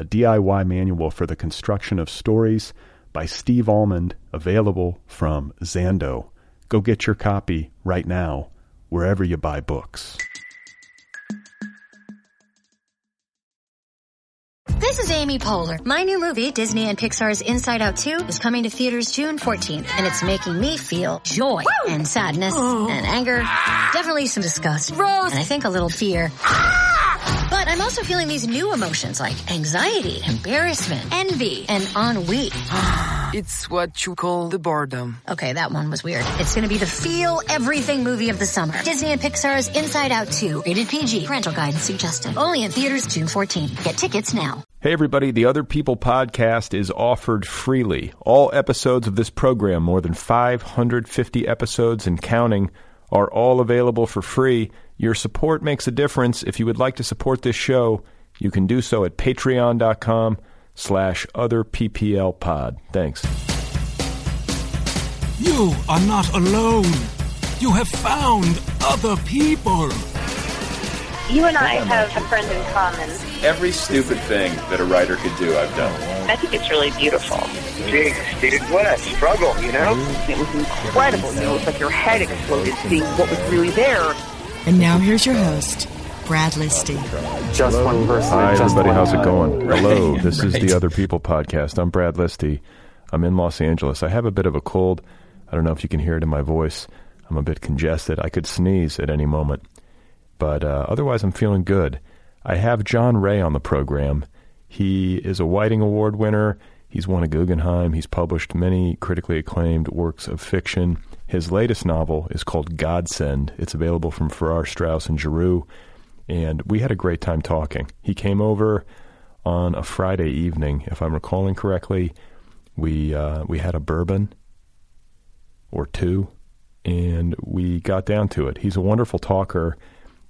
a DIY manual for the construction of stories by Steve Almond, available from Zando. Go get your copy right now, wherever you buy books. This is Amy Poehler. My new movie, Disney and Pixar's Inside Out 2, is coming to theaters June 14th, and it's making me feel joy Woo! and sadness oh. and anger, ah! definitely some disgust, Rose, and I think a little fear. Ah! But I'm also feeling these new emotions like anxiety, embarrassment, envy, and ennui. it's what you call the boredom. Okay, that one was weird. It's gonna be the feel everything movie of the summer. Disney and Pixar's Inside Out 2. Rated PG. Parental guidance suggested. Only in theaters June 14. Get tickets now. Hey everybody, the Other People podcast is offered freely. All episodes of this program, more than 550 episodes and counting, are all available for free. Your support makes a difference. If you would like to support this show, you can do so at patreon.com slash otherpplpod. Thanks. You are not alone. You have found other people. You and I have a friend in common. Every stupid thing that a writer could do, I've done. I think it's really beautiful. Geez, dude, what a struggle, you know? It was incredible. You know, it was like your head exploded seeing what was really there. And now here's your host, Brad Listi. Just one person. Hi, everybody. How's it going? Hello. This is the Other People podcast. I'm Brad Listi. I'm in Los Angeles. I have a bit of a cold. I don't know if you can hear it in my voice. I'm a bit congested. I could sneeze at any moment. But uh, otherwise, I'm feeling good. I have John Wray on the program. He is a Whiting Award winner. He's won a Guggenheim. He's published many critically acclaimed works of fiction. His latest novel is called Godsend. It's available from Farrar, Straus, and Giroux. And we had a great time talking. He came over on a Friday evening, if I'm recalling correctly. We uh, we had a bourbon or two, and we got down to it. He's a wonderful talker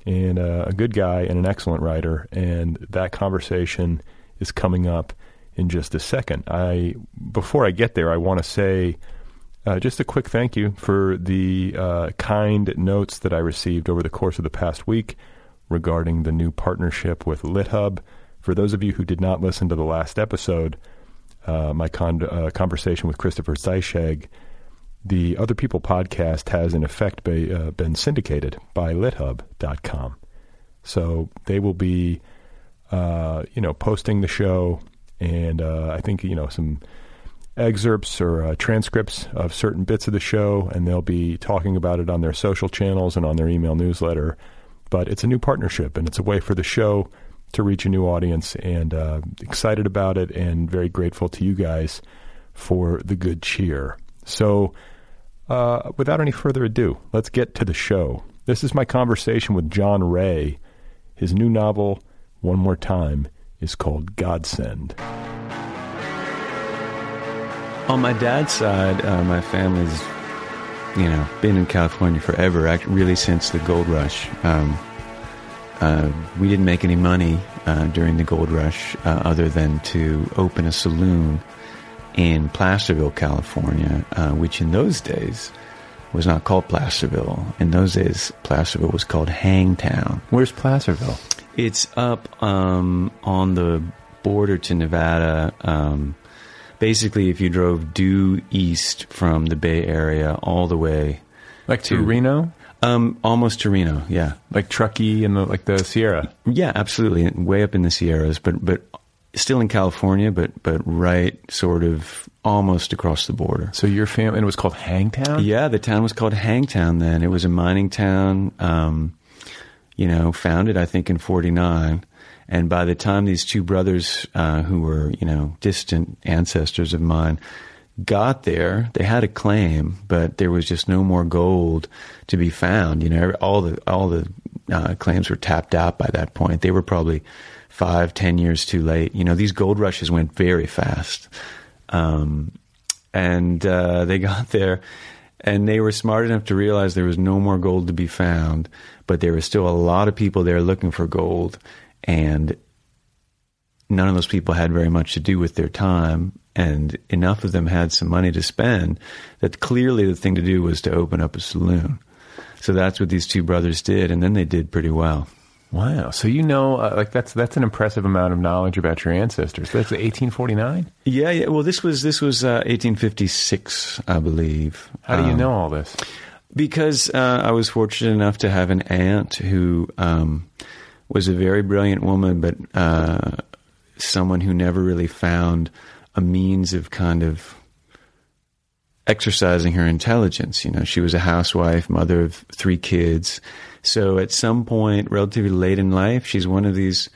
and uh, a good guy and an excellent writer. And that conversation is coming up in just a second. I before I get there, I want to say uh, just a quick thank you for the uh, kind notes that I received over the course of the past week regarding the new partnership with LitHub. For those of you who did not listen to the last episode, uh, my con- uh, conversation with Christopher Zeischegg the Other People podcast has, in effect, be, uh, been syndicated by LitHub.com. So they will be, uh, you know, posting the show, and I think you know some excerpts or uh, transcripts of certain bits of the show, and they'll be talking about it on their social channels and on their email newsletter. But it's a new partnership, and it's a way for the show to reach a new audience. And uh, excited about it, and very grateful to you guys for the good cheer. So uh, without any further ado, let's get to the show. This is my conversation with John Wray. His new novel, One More Time, is called Godsend. On my dad's side, uh, my family's, you know, been in California forever, really since the gold rush. Um, uh, we didn't make any money uh, during the gold rush uh, other than to open a saloon in Placerville, California, uh, which in those days was not called Placerville. In those days, Placerville was called Hangtown. Where's Placerville? It's up um, on the border to Nevada. Um, basically, if you drove due east from the Bay Area all the way, like to, to Reno, um, almost to Reno, yeah, like Truckee and the, like the Sierra. Yeah, absolutely, way up in the Sierras, but but still in California, but but right sort of almost across the border. So your family, and it was called Hangtown? Yeah, the town was called Hangtown then. It was a mining town, um, you know, founded, I think, in 49. And by the time these two brothers, uh, who were, you know, distant ancestors of mine, got there, they had a claim, but there was just no more gold to be found. You know, all the, all the uh, claims were tapped out by that point. They were probably five, ten years too late. You know, these gold rushes went very fast. Um, and uh, they got there, and they were smart enough to realize there was no more gold to be found, but there was still a lot of people there looking for gold, and none of those people had very much to do with their time, and enough of them had some money to spend that clearly the thing to do was to open up a saloon. So that's what these two brothers did, and then they did pretty well. Wow. So you know, uh, like that's that's an impressive amount of knowledge about your ancestors. That's 1849. Yeah, yeah. Well, this was this was uh, 1856, I believe. How do you Um, know all this? Because uh, I was fortunate enough to have an aunt who um, was a very brilliant woman, but uh, someone who never really found a means of kind of exercising her intelligence. You know, she was a housewife, mother of three kids. So at some point, relatively late in life, she's one of these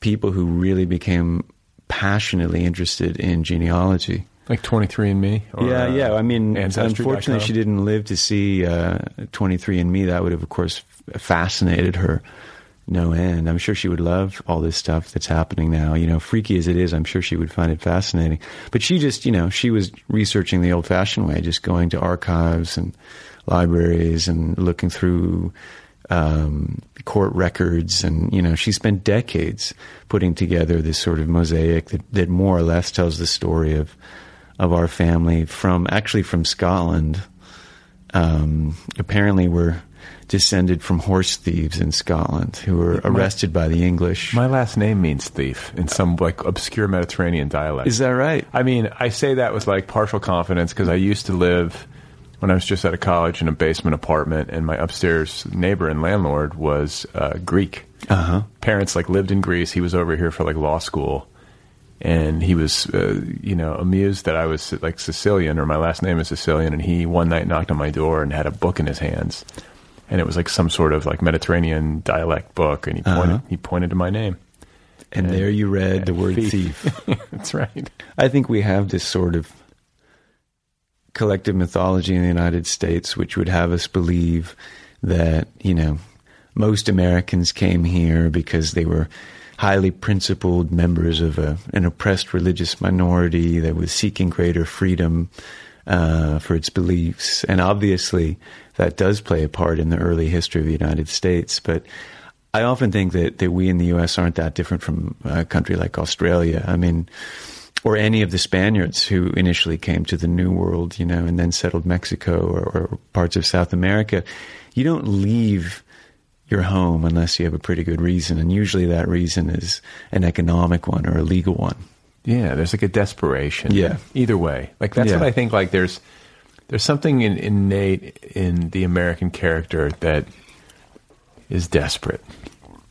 people who really became passionately interested in genealogy. Like 23 and Me? yeah, yeah. I mean, Ancestry.com? unfortunately, she didn't live to see uh, 23andMe. That would have, of course, fascinated her no end. I'm sure she would love all this stuff that's happening now. You know, freaky as it is, I'm sure she would find it fascinating. But she just, you know, she was researching the old-fashioned way, just going to archives and libraries and looking through um, court records, and you know, she spent decades putting together this sort of mosaic that, that more or less tells the story of of our family from actually from Scotland. Um, apparently, we're descended from horse thieves in Scotland who were arrested by the English. My last name means thief in some like obscure Mediterranean dialect. Is that right? I mean, I say that with like partial confidence because I used to live when I was just out of college in a basement apartment, and my upstairs neighbor and landlord was uh, Greek. Uh huh. Parents like lived in Greece. He was over here for like law school, and he was, uh, you know, amused that I was like Sicilian or my last name is Sicilian. And he one night knocked on my door and had a book in his hands, and it was like some sort of like Mediterranean dialect book, and he pointed Uh-huh. he pointed to my name. And there you read the word Thief. thief. That's right. I think we have this sort of collective mythology in the United States, which would have us believe that, you know, most Americans came here because they were highly principled members of a, an oppressed religious minority that was seeking greater freedom uh, for its beliefs. And obviously, that does play a part in the early history of the United States. But I often think that, that we in the U.S. aren't that different from a country like Australia. I mean, or any of the Spaniards who initially came to the New World, you know, and then settled Mexico or, or parts of South America. You don't leave your home unless you have a pretty good reason, and usually that reason is an economic one or a legal one. Yeah, there's like a desperation. Yeah. Either way, like that's Yeah. what I think. Like there's there's something in, innate in the American character that is desperate.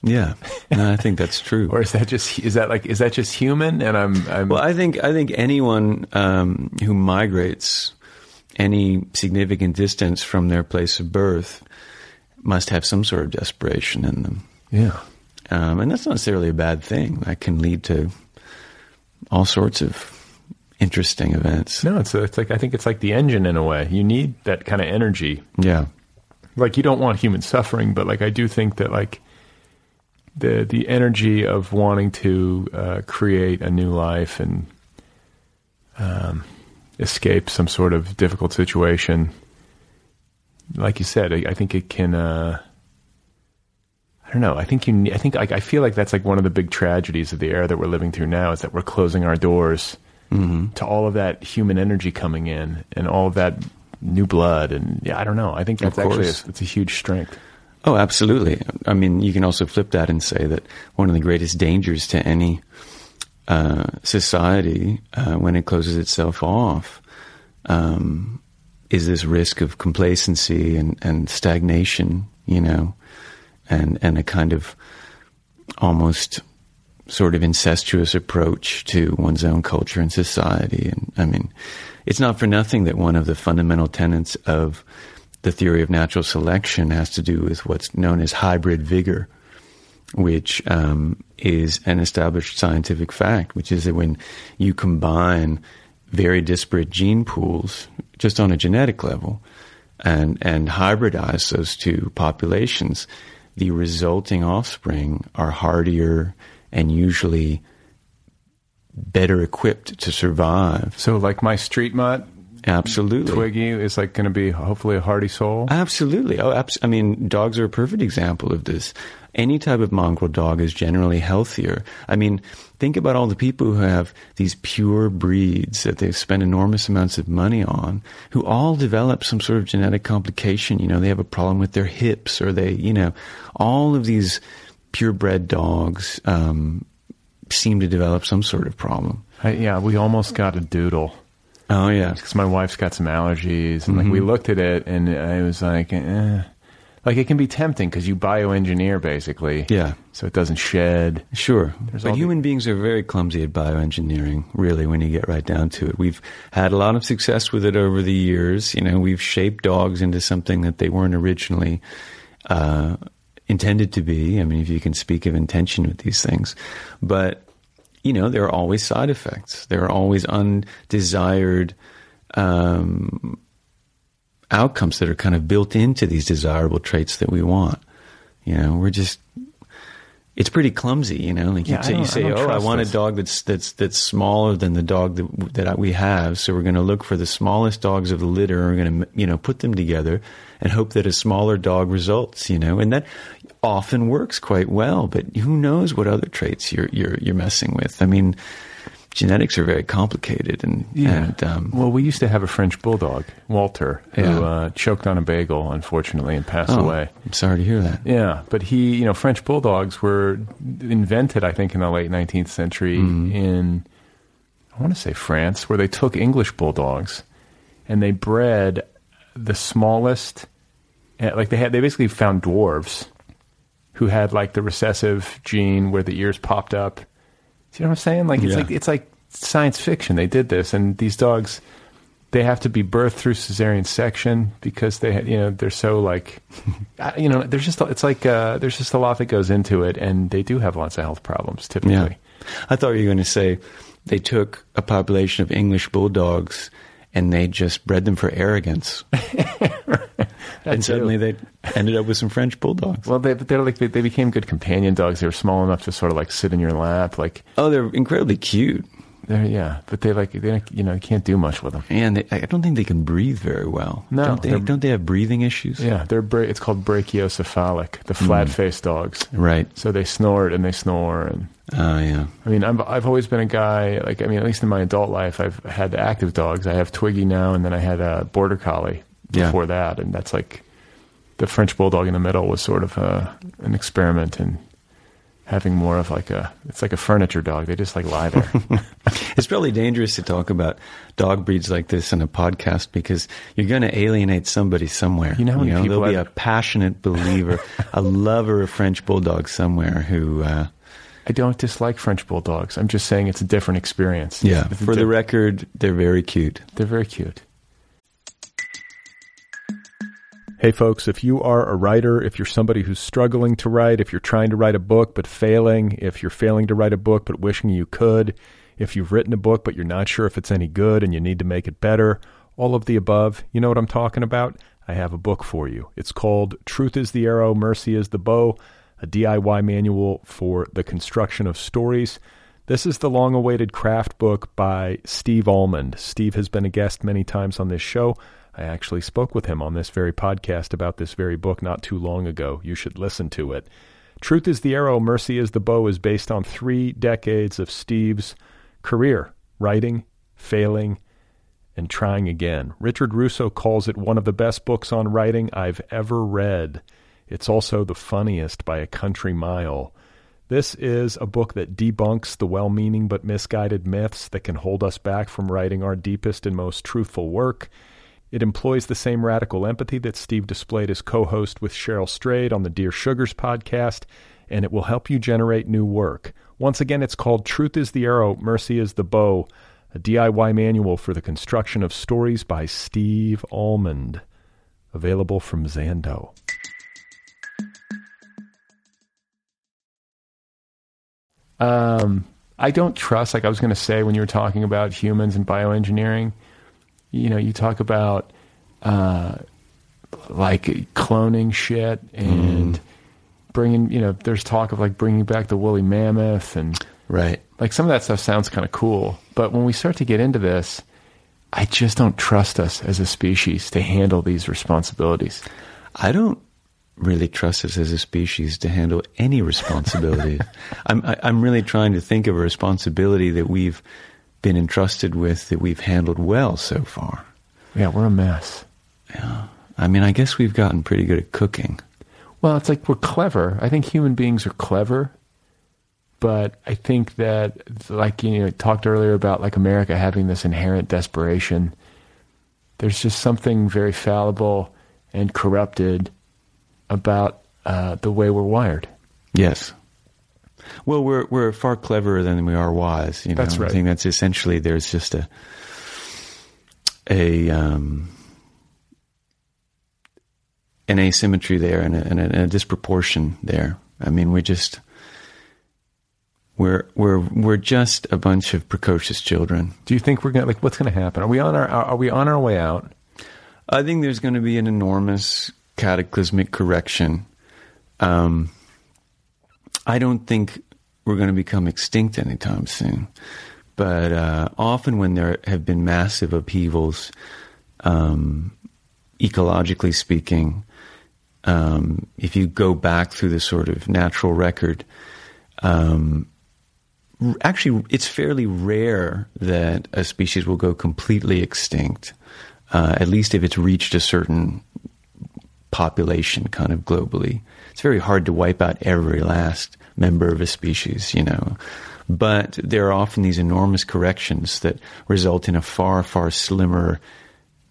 Yeah, no, I think that's true. Or is that just is that like is that just human? And I'm I'm Well, I think I think anyone um, who migrates any significant distance from their place of birth must have some sort of desperation in them, yeah. um, and that's not necessarily a bad thing. That can lead to all sorts of interesting events. No, it's it's like I think it's like the engine in a way. You need that kind of energy. Yeah, Like you don't want human suffering, but like I do think that like the the energy of wanting to uh, create a new life and um, escape some sort of difficult situation, like you said, I, I think it can. Uh, I don't know. I think you. I think like I feel like that's like one of the big tragedies of the era that we're living through now is that we're closing our doors to all of that human energy coming in and all of that new blood and yeah. I don't know. I think that's actually a, it's a huge strength. Oh, absolutely. I mean, you can also flip that and say that one of the greatest dangers to any uh, society uh, when it closes itself off um, is this risk of complacency and, and stagnation, you know, and, and a kind of almost sort of incestuous approach to one's own culture and society. And I mean, it's not for nothing that one of the fundamental tenets of the theory of natural selection has to do with what's known as hybrid vigor, which um, is an established scientific fact, which is that when you combine very disparate gene pools, just on a genetic level, and, and hybridize those two populations, the resulting offspring are hardier and usually better equipped to survive. So, like my street mutt, Absolutely. Twiggy is like going to be hopefully a hardy soul. Absolutely. Oh, abs- I mean, dogs are a perfect example of this. Any type of mongrel dog is generally healthier. I mean, think about all the people who have these pure breeds that they've spent enormous amounts of money on, who all develop some sort of genetic complication. You know, they have a problem with their hips, or they, you know, all of these purebred dogs um, seem to develop some sort of problem. I, yeah, we almost got a doodle. Oh yeah, because my wife's got some allergies, and like we Mhm. looked at it, and I was like, eh. Like it can be tempting because you bioengineer basically, Yeah. so it doesn't shed. Sure. There's but all the- human beings are very clumsy at bioengineering, really, when you get right down to it. We've had a lot of success with it over the years. You know, we've shaped dogs into something that they weren't originally uh, intended to be. I mean, if you can speak of intention with these things. But, you know, there are always side effects, there are always undesired. Um, outcomes that are kind of built into these desirable traits that we want. You know, we're just it's pretty clumsy, you know. Like Yeah, you I say, you say don't "Oh, I want this." a dog that's that's that's smaller than the dog that that we have." So we're going to look for the smallest dogs of the litter. And we're going to you know put them together and hope that a smaller dog results. You know, and that often works quite well. But who knows what other traits you're you're you're messing with? I mean, genetics are very complicated, and and um, well, we used to have a French bulldog, Walter, who Yeah. uh, choked on a bagel, unfortunately, and passed oh, away. I'm sorry to hear that. Yeah, but he, you know, French bulldogs were invented, I think, in the late 19th century Mm-hmm. in, I want to say France, where they took English bulldogs and they bred the smallest, eh, like they had, they basically found dwarves who had like the recessive gene where the ears popped up. Do you know what I'm saying? Like it's Yeah. like it's like science fiction. They did this, and these dogs, they have to be birthed through cesarean section because they, had- you know, they're so like, you know, there's just it's like uh, there's just a lot that goes into it, and they do have lots of health problems typically. Yeah. I thought you were going to say they took a population of English bulldogs and they just bred them for arrogance. and suddenly they ended up with some French bulldogs. Well, they they're like they, they became good companion dogs. They were small enough to sort of like sit in your lap, like Oh, they're incredibly cute. they're yeah, but they like they don't- you know can't do much with them. And they, I don't think they can breathe very well. No, don't they, they're- don't they have breathing issues? Yeah, they're bra- it's called brachycephalic, the Mm. flat faced dogs. Right. So they snort and they snore and Oh, yeah. I mean, I'm, I've always been a guy, like, I mean, at least in my adult life, I've had active dogs. I have Twiggy now, and then I had a Border Collie Yeah. before that. And that's like the French Bulldog in the middle was sort of uh an experiment in having more of like a, it's like a furniture dog. They just like lie there. It's probably dangerous to talk about dog breeds like this in a podcast because you're going to alienate somebody somewhere. You know how many people there'll be have- a passionate believer, a lover of French bulldogs somewhere who, uh, I don't dislike French Bulldogs. I'm just saying it's a different experience. yeah, It's a for the record, they're very cute. They're very cute. Hey, folks, if you are a writer, if you're somebody who's struggling to write, if you're trying to write a book but failing, if you're failing to write a book but wishing you could, if you've written a book but you're not sure if it's any good and you need to make it better, all of the above, you know what I'm talking about? I have a book for you. It's called Truth is the Arrow, Mercy is the Bow, a DIY manual for the construction of stories. This is the long awaited craft book by Steve Almond. Steve has been a guest many times on this show. I actually spoke with him on this very podcast about this very book not too long ago. You should listen to it. Truth is the Arrow, Mercy is the Bow is based on three decades of Steve's career writing, failing, and trying again. Richard Russo calls it one of the best books on writing I've ever read. It's also the funniest by a country mile. This is a book that debunks the well meaning but misguided myths that can hold us back from writing our deepest and most truthful work. It employs the same radical empathy that Steve displayed as co host with Cheryl Strayed on the Dear Sugars podcast, and it will help you generate new work. Once again, it's called Truth is the Arrow, Mercy is the Bow, a DIY manual for the construction of stories by Steve Almond. Available from Zando. Um, I don't trust, like I was going to say when you were talking about humans and bioengineering, you know, you talk about uh, like cloning shit and bringing, you know, there's talk of like bringing back the woolly mammoth and Right. like some of that stuff sounds kind of cool. But when we start to get into this, I just don't trust us as a species to handle these responsibilities. I don't really trust us as a species to handle any responsibilities. I'm I, I'm really trying to think of a responsibility that we've been entrusted with that we've handled well so far. Yeah, we're a mess. Yeah. I mean, I guess we've gotten pretty good at cooking. Well, it's like we're clever. I think human beings are clever, but I think that, like you know, talked earlier about like America having this inherent desperation. There's just something very fallible and corrupted about uh, the way we're wired. Yes. Well, we're we're far cleverer than we are wise. You know, That's right. I think that's essentially there's just a a um, an asymmetry there and a, and, a, and a disproportion there. I mean, we just we're we're we're just a bunch of precocious children. Do you think we're gonna like what's gonna happen? Are we on our are we on our way out? I think there's going to be an enormous cataclysmic correction. Um, I don't think we're going to become extinct anytime soon. But uh, often, when there have been massive upheavals, um, ecologically speaking, um, if you go back through the sort of natural record, um, actually, it's fairly rare that a species will go completely extinct, uh, at least if it's reached a certain population kind of globally. It's very hard to wipe out every last member of a species, you know. But there are often these enormous corrections that result in a far, far slimmer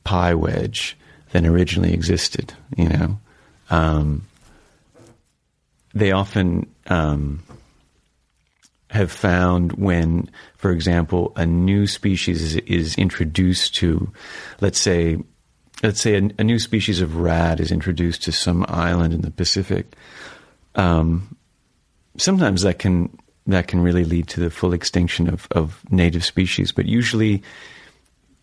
pie wedge than originally existed, you know. Um, they often um, have found when, for example, a new species is, is introduced to, let's say, let's say a, a new species of rat is introduced to some island in the Pacific. Um, sometimes that can that can really lead to the full extinction of, of native species, but usually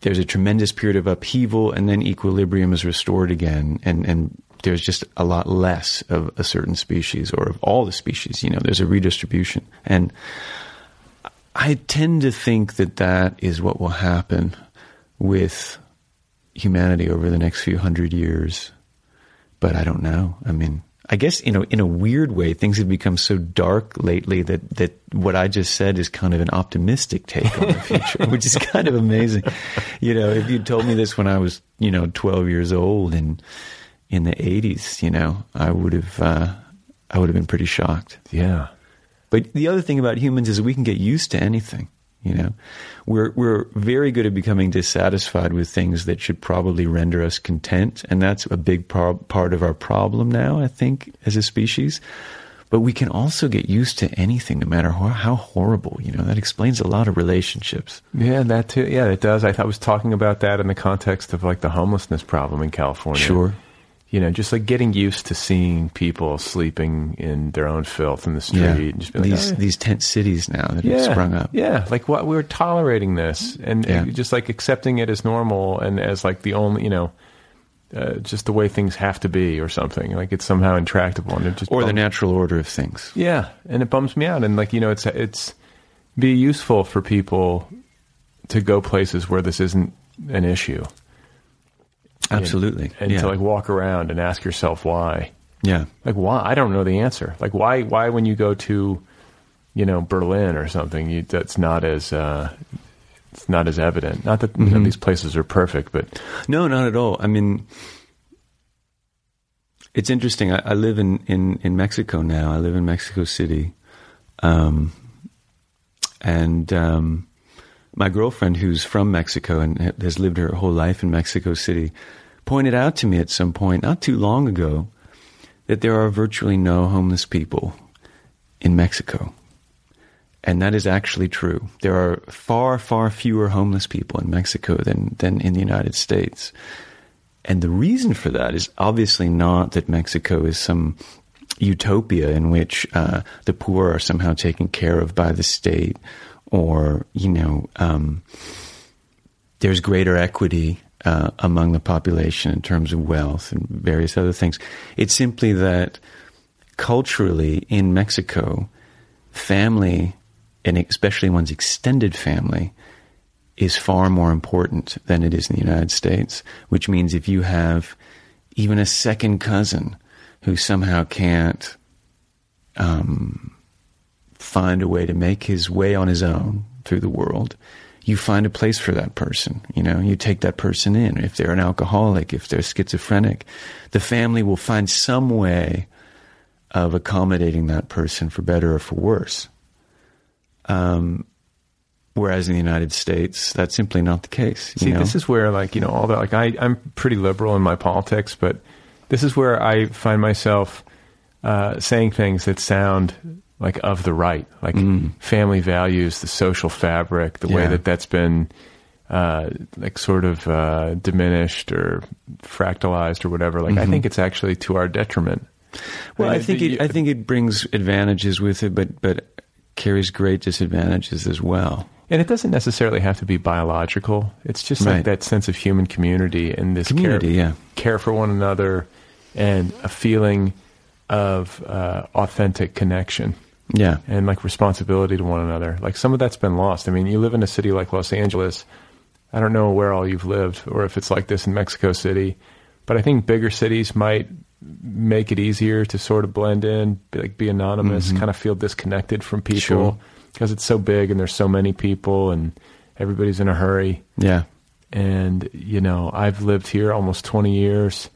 there's a tremendous period of upheaval and then equilibrium is restored again and, and there's just a lot less of a certain species or of all the species you know there's a redistribution and i tend to think that that is what will happen with humanity over the next few hundred years but i don't know i mean I guess you know, in a weird way, things have become so dark lately that that what I just said is kind of an optimistic take on the future, which is kind of amazing. You know, if you told me this when I was you know twelve years old and in the eighties, you know, I would have uh, I would have been pretty shocked. Yeah. But the other thing about humans is we can get used to anything. You know, we're we're very good at becoming dissatisfied with things that should probably render us content, and that's a big par- part of our problem now. I think as a species, but we can also get used to anything, no matter how, how horrible. You know, that explains a lot of relationships. Yeah, that too. Yeah, it does. I, I was talking about that in the context of like the homelessness problem in California. Sure. You know, just like getting used to seeing people sleeping in their own filth in the street. Yeah, And just being like, these "Oh, these tent cities now that yeah, have sprung up. Yeah, like what we were tolerating this and Yeah. uh, just like accepting it as normal and as like the only, you know, uh, just the way things have to be or something. Like it's somehow intractable and it just or the natural order of things. Yeah, and it bums me out. And like you know, it's it's be useful for people to go places where this isn't an issue. Absolutely, and yeah. to like walk around and ask yourself why. yeah. Like why? I don't know the answer. Like why? Why when you go to, you know, Berlin or something, you, that's not as uh, it's not as evident. Not that Mm-hmm. know, these places are perfect, but No, not at all. I mean, it's interesting. I, I live in, in, in Mexico now. I live in Mexico City. Um, and um, my girlfriend, who's from Mexico and has lived her whole life in Mexico City, pointed out to me at some point, not too long ago, that there are virtually no homeless people in Mexico. and that is actually true. There are far, far fewer homeless people in Mexico than, than in the United States. And the reason for that is obviously not that Mexico is some utopia in which uh, the poor are somehow taken care of by the state or, you know, um, there's greater equity uh, among the population in terms of wealth and various other things. It's simply that culturally in Mexico, family, and especially one's extended family, is far more important than it is in the United States, which means if you have even a second cousin who somehow can't um, find a way to make his way on his own through the world, you find a place for that person. You know, you take that person in. If they're an alcoholic, if they're schizophrenic, the family will find some way of accommodating that person for better or for worse. Um, whereas in the United States, that's simply not the case. See, know? this is where, like, you know, all that, like, I, I'm pretty liberal in my politics, but this is where I find myself uh, saying things that sound like of the right, like Mm. family values, the social fabric, the way that that's been uh, like sort of uh, diminished or fractalized or whatever. Like, I think it's actually to our detriment. Mm-hmm. Well, I And think it, I think it brings advantages with it, but but carries great disadvantages as well. And it doesn't necessarily have to be biological. It's just Right. like that sense of human community and this Community, care, yeah. care for one another and a feeling of uh, authentic connection Yeah, and like responsibility to one another. Like some of that's been lost. I mean, you live in a city like Los Angeles. I don't know where all you've lived or if it's like this in Mexico City, but I think bigger cities might make it easier to sort of blend in, be, like be anonymous, kind of feel disconnected from people Mm-hmm. Sure. because it's so big and there's so many people and everybody's in a hurry. yeah, And you know, I've lived here almost 20 years.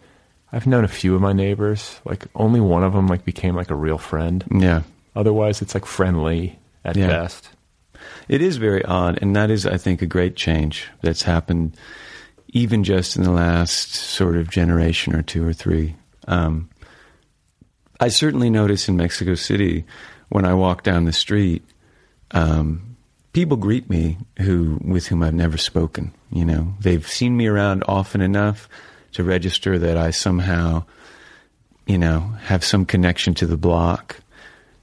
I've known a few of my neighbors. Like only one of them like became like a real friend. yeah. Otherwise, it's like friendly at Yeah. best. It is very odd, and that is, I think, a great change that's happened, even just in the last sort of generation or two or three. Um, I certainly notice in Mexico City when I walk down the street, um, people greet me who with whom I've never spoken. You know, they've seen me around often enough to register that I somehow, you know, have some connection to the block.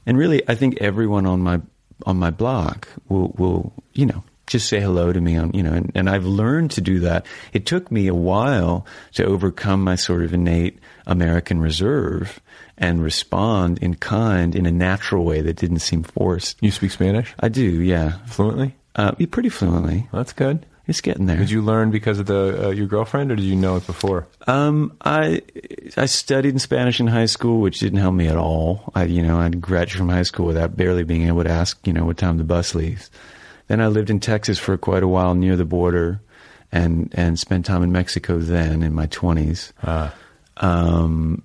And really, I think everyone on my on my block will will you know just say hello to me on you know and, and I've learned to do that. It took me a while to overcome my sort of innate American reserve and respond in kind in a natural way that didn't seem forced. You speak Spanish I do, yeah, fluently? uh, pretty fluently. That's good. It's getting there. Did you learn because of the uh, your girlfriend, or did you know it before? Um, I I studied in Spanish in high school, which didn't help me at all. I you know I graduated from high school without barely being able to ask you know what time the bus leaves. Then I lived in Texas for quite a while near the border, and and spent time in Mexico then in my twenties. Uh, Um,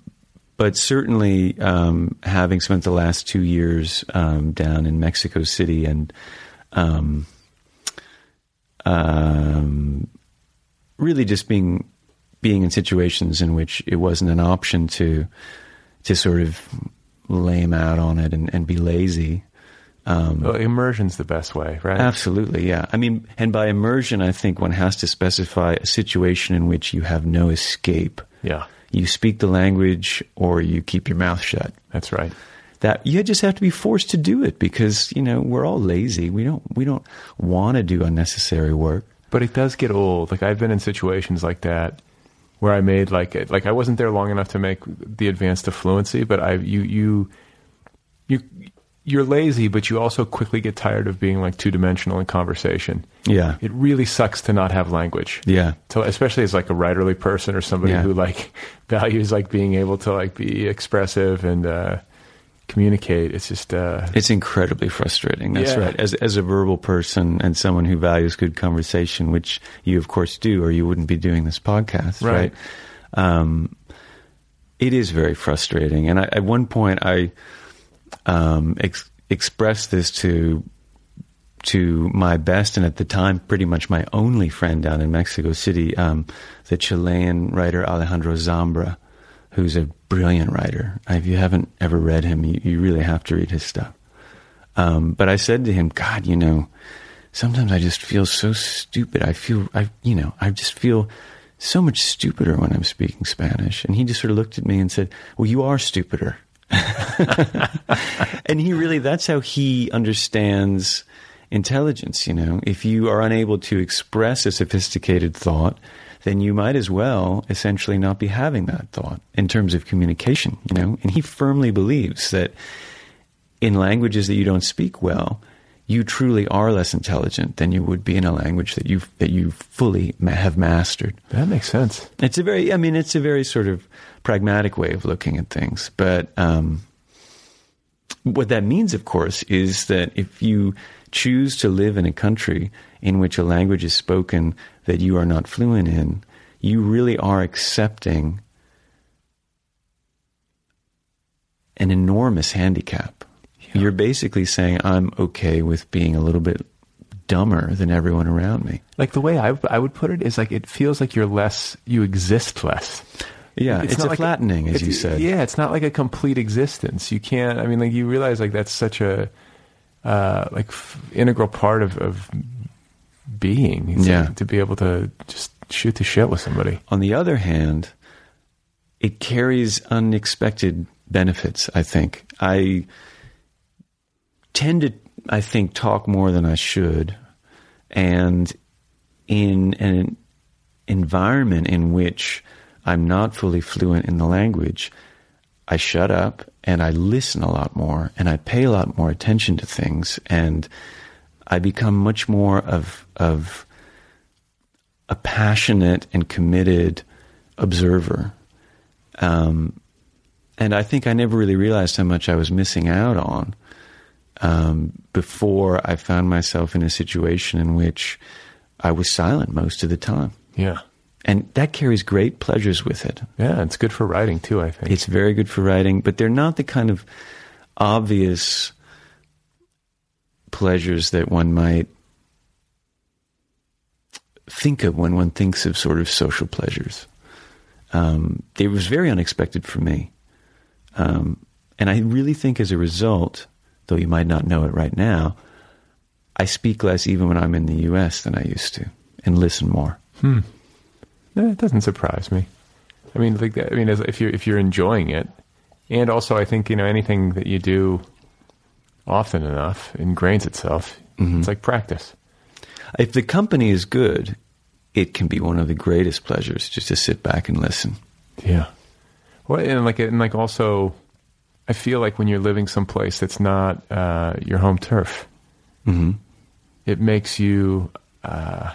but certainly, um, having spent the last two years um, down in Mexico City and um, um, really just being being in situations in which it wasn't an option to to sort of lame out on it and, and be lazy. well, immersion's the best way, right? Absolutely, yeah. I mean, and by immersion, I think one has to specify a situation in which you have no escape. Yeah, You speak the language or you keep your mouth shut. that's right. That you just have to be forced to do it because you know we're all lazy. We don't we don't want to do unnecessary work. But it does get old. Like I've been in situations like that where I made like like I wasn't there long enough to make the advance to fluency, but I you you you you're lazy, but you also quickly get tired of being like two dimensional in conversation. Yeah, It really sucks to not have language. yeah, So especially as like a writerly person or somebody Yeah. who like values like being able to like be expressive and uh, communicate. It's just uh, It's incredibly frustrating. That's Yeah. right. As as a verbal person and someone who values good conversation, which you of course do, or you wouldn't be doing this podcast, Right. right? Um, it is very frustrating. And I, at one point, I um, ex- expressed this to to my best and at the time pretty much my only friend down in Mexico City, um, the Chilean writer Alejandro Zambra, who's a brilliant writer. If you haven't ever read him, you, you really have to read his stuff. Um, but I said to him, God, you know, sometimes I just feel so stupid. I feel, I, you know, I just feel so much stupider when I'm speaking Spanish. And he just sort of looked at me and said, Well, you are stupider. and he really, that's how he understands intelligence, you know. If you are unable to express a sophisticated thought, then you might as well essentially not be having that thought in terms of communication, you know. And he firmly believes that in languages that you don't speak well, you truly are less intelligent than you would be in a language that you that you fully ma- have mastered. That makes sense. It's a very, I mean, it's a very sort of pragmatic way of looking at things. But um, what that means, of course, is that if you choose to live in a country in which a language is spoken that you are not fluent in, you really are accepting an enormous handicap. You're basically saying, I'm okay with being a little bit dumber than everyone around me. Like the way I, I would put it is like it feels like you're less, you exist less. Yeah, it's, not a like flattening, as you said. Yeah, it's not like a complete existence. You can't. I mean, like you realize like that's such a uh, like f- integral part of, of being. It's Yeah. like to be able to just shoot the shit with somebody. On the other hand, it carries unexpected benefits, I think. I tend to, I think, talk more than I should. And in an environment in which I'm not fully fluent in the language, I shut up and I listen a lot more and I pay a lot more attention to things and I become much more of, of a passionate and committed observer. Um, and I think I never really realized how much I was missing out on um, before I found myself in a situation in which I was silent most of the time. Yeah, And that carries great pleasures with it. yeah. It's good for writing too. I think It's very good for writing, but they're not the kind of obvious pleasures that one might think of when one thinks of sort of social pleasures. Um, it was very unexpected for me. Um, and I really think as a result, though you might not know it right now, I speak less even when I'm in the US than I used to and listen more. Eh, it doesn't surprise me. I mean, like I mean, as, if you're if you're enjoying it, and also I think you know anything that you do often enough ingrains itself. It's like practice. If the company is good, it can be one of the greatest pleasures just to sit back and listen. Yeah. Well, and like and like also, I feel like when you're living someplace that's not uh, your home turf, Mm-hmm. it makes you. Uh,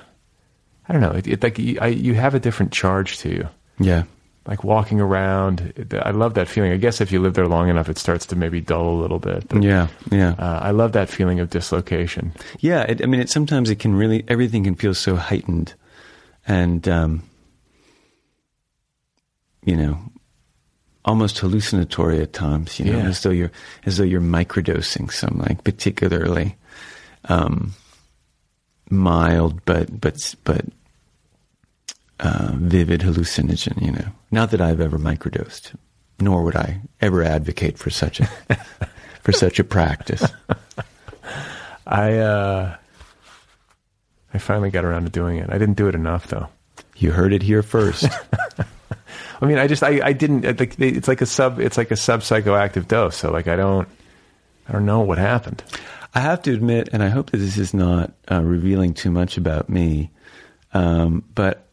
I don't know. It, it like you, I, you have a different charge to you. Yeah. Like walking around, it- I love that feeling. I guess if you live there long enough, it starts to maybe dull a little bit. But, Yeah. Yeah. Uh, I love that feeling of dislocation. Yeah, it, I mean, it, sometimes it can really everything can feel so heightened, and um, you know, almost hallucinatory at times. You know, Yeah. as though you're as though you're microdosing some like particularly um, mild but but but uh, vivid hallucinogen. You know, not that I've ever microdosed, nor would I ever advocate for such a for such a practice. I uh, I finally got around to doing it. I didn't do it enough though. You heard it here first. I mean, I just I, I didn't like it's like a sub it's like a sub psychoactive dose. So like I don't I don't know what happened. I have to admit, and I hope that this is not uh, revealing too much about me, um, but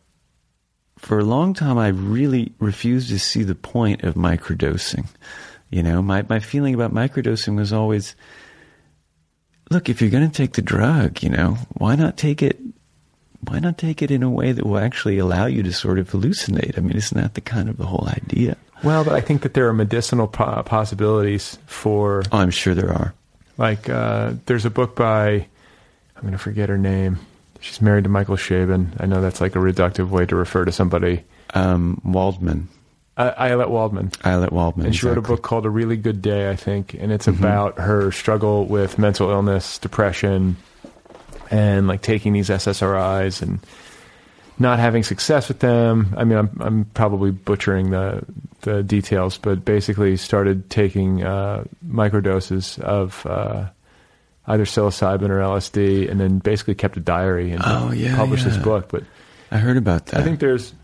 for a long time, I really refused to see the point of microdosing. You know, my, my feeling about microdosing was always look, if you're going to take the drug, you know, why not take it? Why not take it in a way that will actually allow you to sort of hallucinate? I mean, isn't that the kind of the whole idea? Well, but I think that there are medicinal po- possibilities for Oh, I'm sure there are. Like uh, there's a book by I'm going to forget her name. She's married to Michael Chabon. I know that's like a reductive way to refer to somebody. Um, Waldman, Uh, Ayelet Waldman. Ayelet Waldman. And she wrote a book called A Really Good Day, I think, and it's about her struggle with mental illness, depression, and like taking these SSRIs and not having success with them. I mean, I'm I'm probably butchering the the details, but basically started taking uh, microdoses of uh, either psilocybin or LSD, and then basically kept a diary and Oh, yeah, published this book. But I heard about that. I think there's,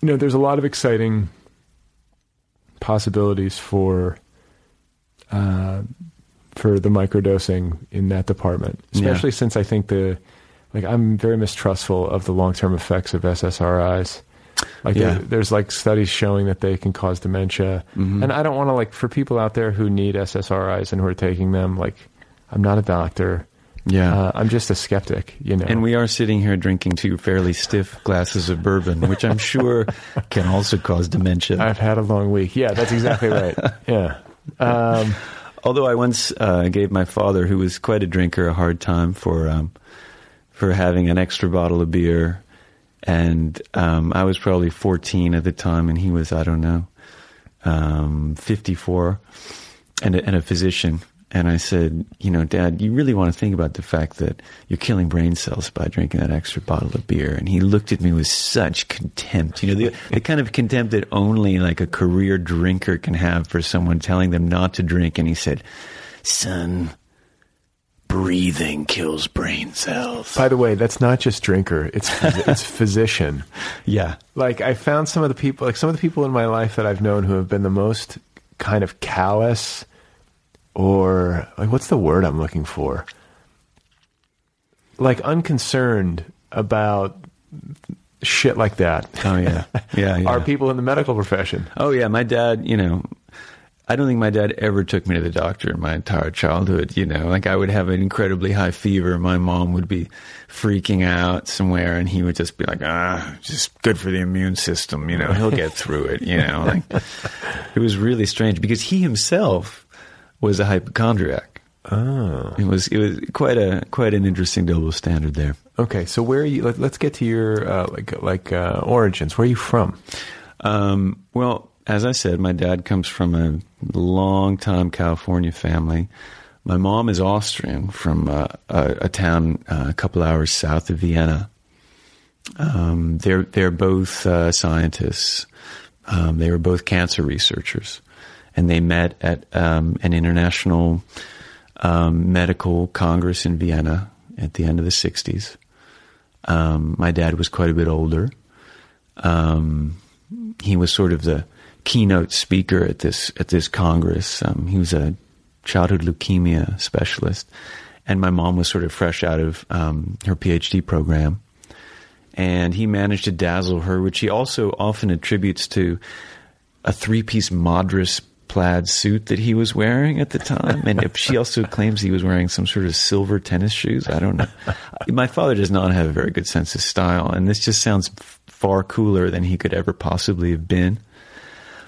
you know, there's a lot of exciting possibilities for, uh, for the microdosing in that department, Yeah. especially since I think the, like, I'm very mistrustful of the long-term effects of SSRIs. Like, Yeah. there, there's like studies showing that they can cause dementia, Mm-hmm. and I don't want to like for people out there who need SSRIs and who are taking them. Like, I'm not a doctor. yeah. Uh, I'm just a skeptic, you know. and we are sitting here drinking two fairly stiff glasses of bourbon, which I'm sure can also cause dementia. I've had a long week. Yeah, that's exactly right. Yeah. Um, Although I once uh, gave my father, who was quite a drinker, a hard time for um, for having an extra bottle of beer, and um, I was probably 14 at the time, and he was I don't know, um, 54, and a, and a physician. And I said, you know, Dad, you really want to think about the fact that you're killing brain cells by drinking that extra bottle of beer. And he looked at me with such contempt, you know, the, the kind of contempt that only like a career drinker can have for someone telling them not to drink. And he said, son, breathing kills brain cells. by the way, that's not just drinker. It's it's physician. Yeah. Like I found some of the people, like some of the people in my life that I've known who have been the most kind of callous, or like what's the word I'm looking for? Like unconcerned about shit like that. Oh, yeah. Yeah. yeah. Are people in the medical profession? Oh yeah, my dad. You know, I don't think my dad ever took me to the doctor in my entire childhood. You know, like I would have an incredibly high fever. My mom would be freaking out somewhere, and he would just be like, "Ah, just good for the immune system. You know, he'll get through it." You know, like it was really strange because he himself was a hypochondriac. Oh, It was it was quite a quite an interesting double standard there. okay. So where are you? Let, let's get to your uh, like like uh, origins. Where are you from? Um, well, as I said, my dad comes from a long-time California family. My mom is Austrian from uh, a, a town uh, a couple hours south of Vienna. Um, they're they're both uh, scientists. Um, they were both cancer researchers, and they met at um, an international um, medical congress in Vienna at the end of the '60s. Um, my dad was quite a bit older. Um, he was sort of the keynote speaker at this at this congress. Um, he was a childhood leukemia specialist, and my mom was sort of fresh out of um, her PhD program, and he managed to dazzle her, which he also often attributes to a three-piece Madras plaid suit that he was wearing at the time, and if she also claims he was wearing some sort of silver tennis shoes. I don't know. My father does not have a very good sense of style, and this just sounds far cooler than he could ever possibly have been.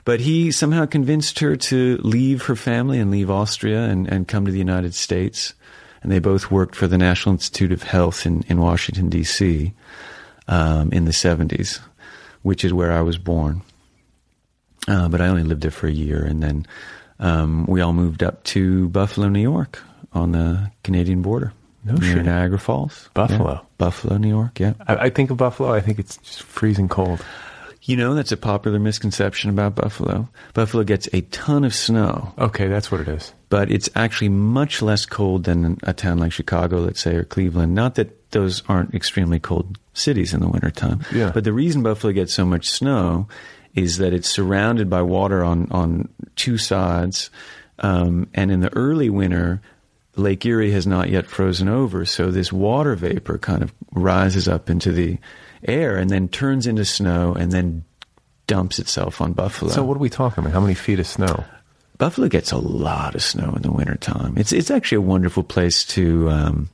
But he somehow convinced her to leave her family and leave Austria and, and come to the United States. And they both worked for the National Institute of Health in, in Washington, D.C. Um, in the 70s, which is where I was born. Uh, but I only lived there for a year. And then um, we all moved up to Buffalo, New York on the Canadian border. No near shit. Niagara Falls. Buffalo. Yeah. Buffalo, New York, yeah. I, I think of Buffalo. I think it's just freezing cold. You know, that's a popular misconception about Buffalo. Buffalo gets a ton of snow, Okay, that's what it is. but it's actually much less cold than a town like Chicago, let's say, or Cleveland. Not that those aren't extremely cold cities in the wintertime. Yeah. But the reason Buffalo gets so much snow is that it's surrounded by water on, on two sides. Um, and in the early winter, Lake Erie has not yet frozen over. So this water vapor kind of rises up into the air and then turns into snow and then dumps itself on Buffalo. So what are we talking about? How many feet of snow? Buffalo gets a lot of snow in the wintertime. It's it's actually a wonderful place to um,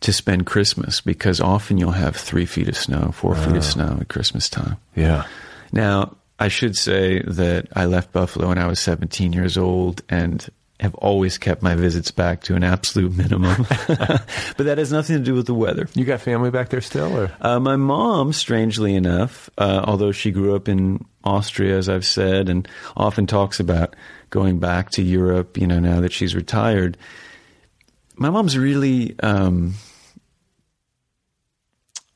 to spend Christmas because often you'll have three feet of snow, four feet of snow at Christmas time. Yeah. Now, I should say that I left Buffalo when I was 17 years old and have always kept my visits back to an absolute minimum. but that has nothing to do with the weather. You got family back there still, or Uh, my mom, strangely enough, uh, although she grew up in Austria, as I've said, and often talks about going back to Europe, you know, now that she's retired, my mom's really. Um,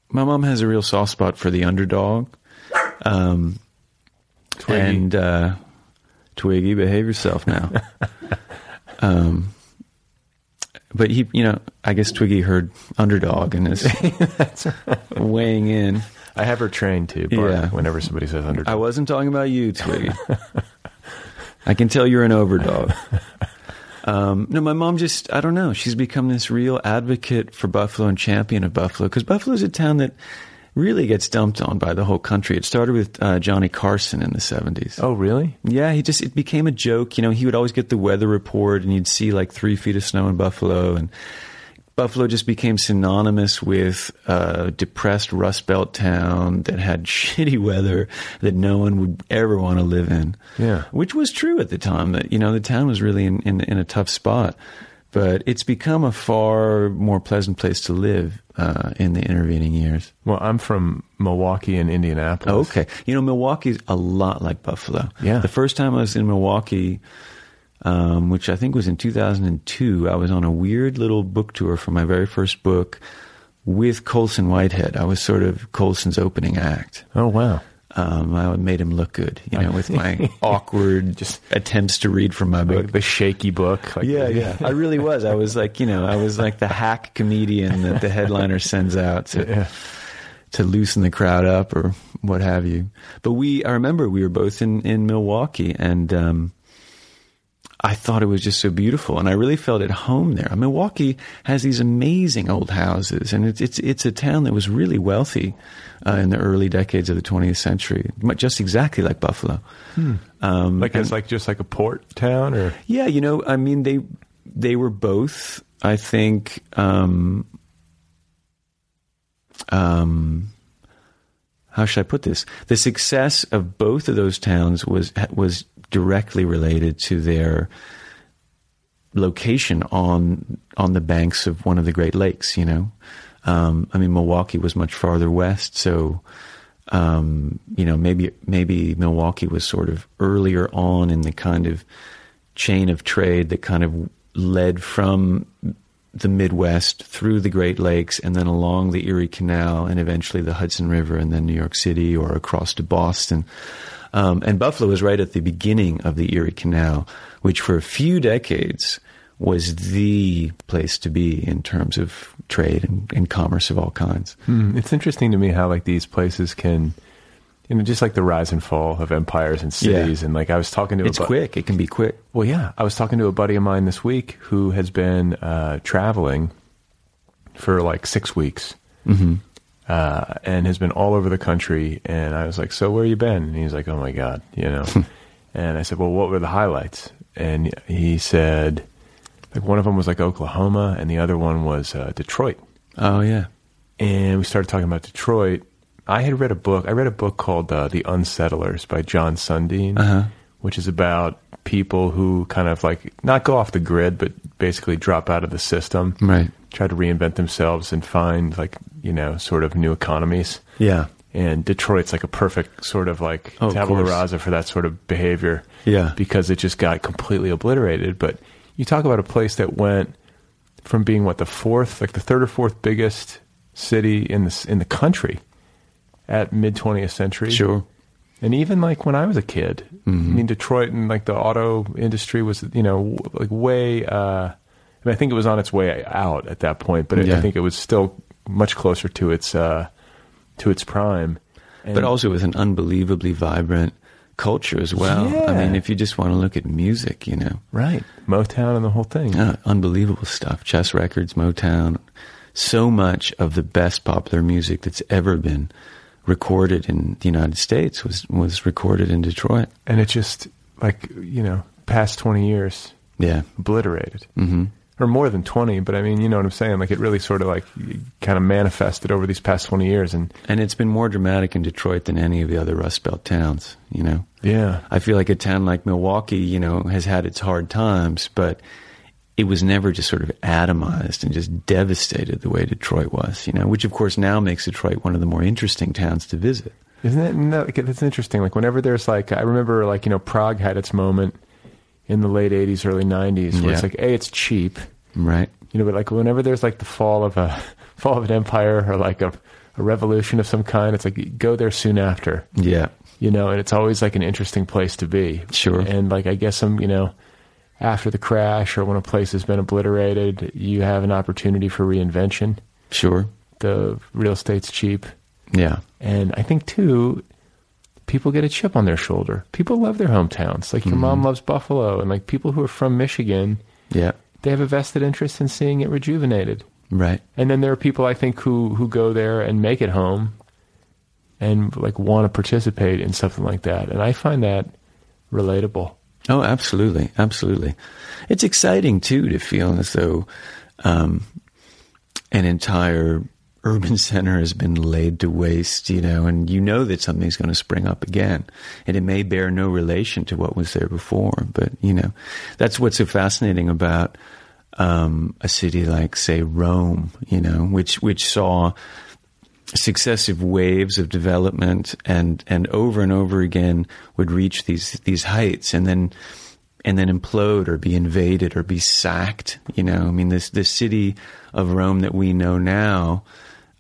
my mom has a real soft spot for the underdog. Um, Twiggy. and uh, Twiggy, behave yourself now. um, but he, you know, I guess Twiggy heard underdog and is weighing in. I have her trained to bark Yeah. whenever somebody says underdog. I wasn't talking about you, Twiggy. I can tell you're an overdog. Um, no, my mom just, I don't know. She's become this real advocate for Buffalo and champion of Buffalo because Buffalo's a town that really gets dumped on by the whole country. It started with uh, Johnny Carson in the 70s. oh, really? Yeah, he just, it became a joke. You know, he would always get the weather report and you'd see like three feet of snow in Buffalo. And Buffalo just became synonymous with a depressed Rust Belt town that had shitty weather that no one would ever want to live in. Yeah. Which was true at the time that, you know, the town was really in, in, in a tough spot. But it's become a far more pleasant place to live uh, in the intervening years. Well, I'm from Milwaukee and Indianapolis. Okay. You know, Milwaukee's a lot like Buffalo. Yeah. The first time I was in Milwaukee, um, which I think was in 2002, I was on a weird little book tour for my very first book with Colson Whitehead. I was sort of Colson's opening act. Oh, wow. Um, I made him look good, you know, with my awkward just attempts to read from my book. Like the shaky book. Like, Yeah, yeah. I really was. I was like, you know, I was like the hack comedian that the headliner sends out to Yeah. to loosen the crowd up or what have you. But we, I remember we were both in in Milwaukee, and um, I thought it was just so beautiful, and I really felt at home there. Milwaukee has these amazing old houses, and it's it's it's a town that was really wealthy uh, in the early decades of the 20th century, just exactly like Buffalo. Um, Like it's like just like a port town or yeah, you know, I mean, they they were both. I think. Um, um, how should I put this? The success of both of those towns was was directly related to their location on on the banks of one of the Great Lakes. You know, um, I mean, Milwaukee was much farther west, so um, you know, maybe maybe Milwaukee was sort of earlier on in the kind of chain of trade that kind of led from the Midwest through the Great Lakes and then along the Erie Canal and eventually the Hudson River and then New York City or across to Boston. Um, and Buffalo was right at the beginning of the Erie Canal, which for a few decades was the place to be in terms of trade and, and commerce of all kinds. Mm, it's interesting to me how like these places can, you know, just like the rise and fall of empires and cities. And like I was talking to It's a bu- quick. It can be quick. Well, yeah, I was talking to a buddy of mine this week who has been uh, traveling for like six weeks. Uh, and has been all over the country. And I was like, "So where you been?" And he's like, "Oh my god," you know. and I said, "Well, what were the highlights?" And he said, like one of them was like Oklahoma, and the other one was uh, Detroit. Oh, yeah. and we started talking about Detroit. I had read a book. I read a book called uh, "The Unsettlers" by John Sundeen, Uh-huh. which is about people who kind of like not go off the grid, but basically drop out of the system, Right. try to reinvent themselves and find like you know sort of new economies. Yeah. And Detroit's like a perfect sort of like Oh, tabula rasa for that sort of behavior. Yeah. Because it just got completely obliterated. But you talk about a place that went from being what the fourth, like the third or fourth biggest city in the in the country at mid 20th century. Sure. And even like when I was a kid, Mm-hmm. I mean Detroit and like the auto industry was you know like way. Uh, I mean, I think it was on its way out at that point, but Yeah. I think it was still much closer to its uh, to its prime. And- but also with an unbelievably vibrant culture as well. I mean, if you just want to look at music, you know, right Motown and the whole thing. uh, unbelievable stuff. Chess Records, Motown, so much of the best popular music that's ever been recorded in the United States was was recorded in Detroit. and it just like you know past 20 years Yeah. obliterated mm-hmm. or more than 20 but i mean you know what i'm saying like it really sort of like kind of manifested over these past 20 years and And it's been more dramatic in Detroit than any of the other Rust Belt towns, you know. yeah I feel like a town like Milwaukee, you know, has had its hard times, but it was never just sort of atomized and just devastated the way Detroit was, you know, which of course now makes Detroit one of the more interesting towns to visit. isn't it no, it's interesting like whenever there's like i remember like you know prague had its moment in the late 80s early 90s where Yeah. it's like a it's cheap Right. you know but like whenever there's like the fall of a fall of an empire or like a, a revolution of some kind it's like go there soon after Yeah. you know, and it's always like an interesting place to be. Sure. And like I guess I'm, you know, after the crash or when a place has been obliterated, you have an opportunity for reinvention. Sure. The real estate's cheap. Yeah. And I think, too, people get a chip on their shoulder. People love their hometowns. Like your mom mm-hmm. loves Buffalo, and like people who are from Michigan, Yeah. they have a vested interest in seeing it rejuvenated. Right. And then there are people I think who who go there and make it home and like want to participate in something like that. And I find that relatable. Oh, absolutely, absolutely. It's exciting too to feel as though um, an entire urban center has been laid to waste, you know, and you know that something's going to spring up again, and it may bear no relation to what was there before. But you know, that's what's so fascinating about um, a city like, say, Rome, you know, which which saw successive waves of development and and over and over again would reach these these heights and then and then implode or be invaded or be sacked you know i mean this this city of rome that we know now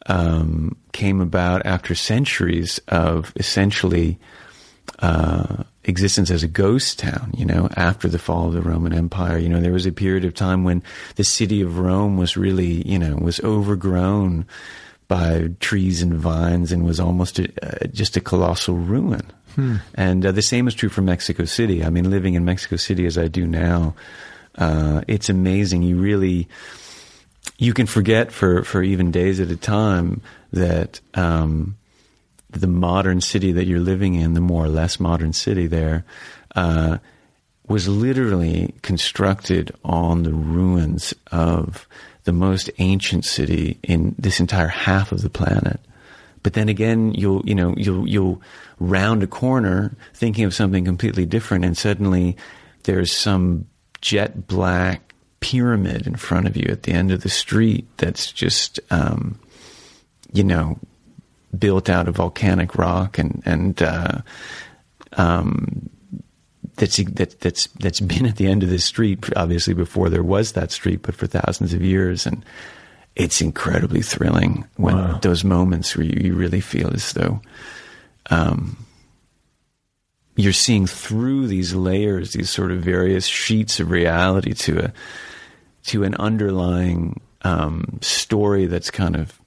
um, came about after centuries of essentially uh, existence as a ghost town, you know, after the fall of the Roman Empire. You know, there was a period of time when the city of Rome was really, you know, was overgrown by trees and vines and was almost a, uh, just a colossal ruin. And uh, the same is true for Mexico City. I mean, living in Mexico City as I do now, uh, it's amazing. You really, you can forget for, for even days at a time that um, the modern city that you're living in, the more or less modern city there, uh, was literally constructed on the ruins of the most ancient city in this entire half of the planet. But then again, you'll you know you'll you'll round a corner thinking of something completely different, and suddenly there's some jet black pyramid in front of you at the end of the street that's just um, you know built out of volcanic rock and and uh, um, that's that, that's that's been at the end of this street obviously before there was that street, but for thousands of years, and it's incredibly thrilling when Wow. those moments where you, you really feel as though um, you're seeing through these layers, these sort of various sheets of reality to a to an underlying um, story that's kind of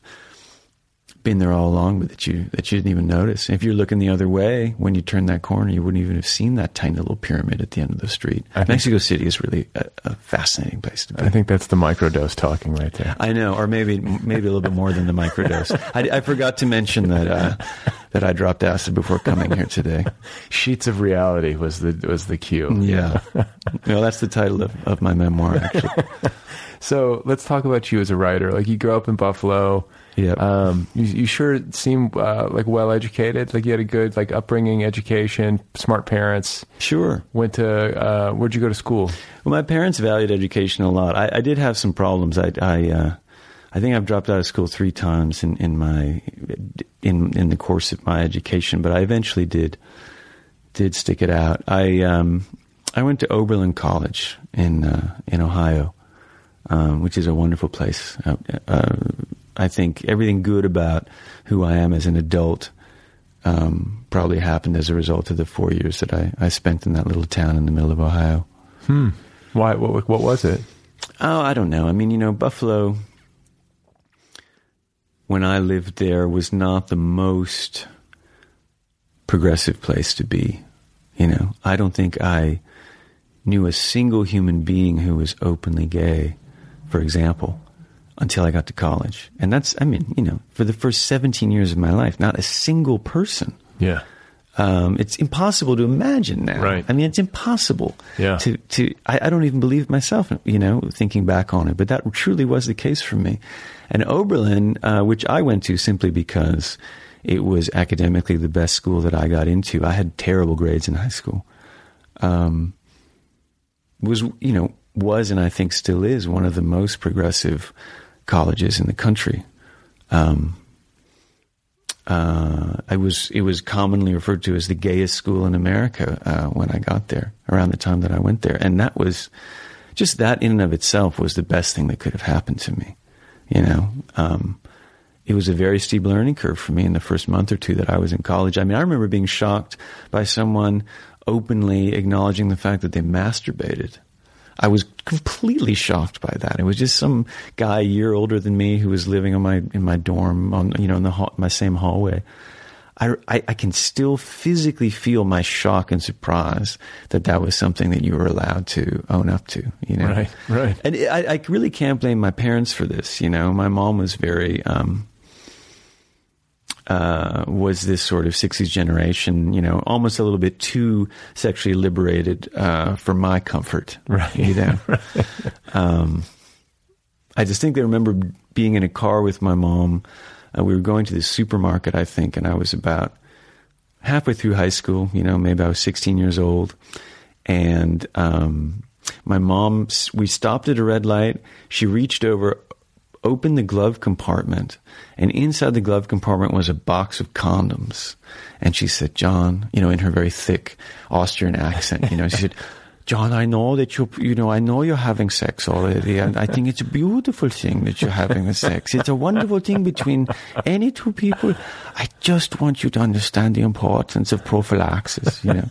been there all along, but that you that you didn't even notice. If you're looking the other way, when you turn that corner, you wouldn't even have seen that tiny little pyramid at the end of the street. Think- Mexico City is really a, a fascinating place to be. I think that's the microdose talking right there. I know, or maybe maybe a little bit more than the microdose. I, I forgot to mention that uh, that I dropped acid before coming here today. Sheets of reality was the was the cue. Yeah, well, that's the title of, of my memoir, actually. So let's talk about you as a writer. Like you grew up in Buffalo. Yep. Um, you, you sure seem uh, like well educated. Like you had a good like upbringing, education, smart parents. Sure. Went to uh, where'd you go to school? Well, my parents valued education a lot. I, I did have some problems. I, I, uh, I think I've dropped out of school three times in, in my in in the course of my education, but I eventually did did stick it out. I um, I went to Oberlin College in uh, in Ohio, um, which is a wonderful place. Uh, uh, I think everything good about who I am as an adult um, probably happened as a result of the four years that I, I spent in that little town in the middle of Ohio. Why? What, what was it? Oh, I don't know. I mean, you know, Buffalo, when I lived there, was not the most progressive place to be. You know, I don't think I knew a single human being who was openly gay, for example, until I got to college. And that's, I mean, you know, for the first 17 years of my life, not a single person. Yeah. Um, it's impossible to imagine now. Right. I mean, it's impossible. Yeah. To to I, I don't even believe myself. You know, thinking back on it, but that truly was the case for me. And Oberlin, uh, which I went to simply because it was academically the best school that I got into. I had terrible grades in high school. Um, was you know was and I think still is one of the most progressive colleges in the country. Um, uh, I was it was commonly referred to as the gayest school in America uh, when I got there around the time that I went there, and that was just that in and of itself was the best thing that could have happened to me. You know, um, it was a very steep learning curve for me in the first month or two that I was in college. I mean, I remember being shocked by someone openly acknowledging the fact that they masturbated. I was completely shocked by that. It was just some guy a year older than me who was living on my in my dorm on you know in the hall, my same hallway. I, I, I can still physically feel my shock and surprise that that was something that you were allowed to own up to. You know, Right, right. And I, I really can't blame my parents for this. You know, my mom was very. Um, uh, was this sort of 60s generation, you know, almost a little bit too sexually liberated uh, for my comfort. Right. You know? um, I distinctly remember being in a car with my mom. Uh, we were going to the supermarket, I think, and I was about halfway through high school, you know, maybe I was 16 years old. And um, my mom, we stopped at a red light. She reached over, opened the glove compartment, and inside the glove compartment was a box of condoms. And she said, John, you know, in her very thick Austrian accent, you know, she said, John, I know that you, you know, I know you're having sex already, and I think it's a beautiful thing that you're having a sex. It's a wonderful thing between any two people. I just want you to understand the importance of prophylaxis, you know.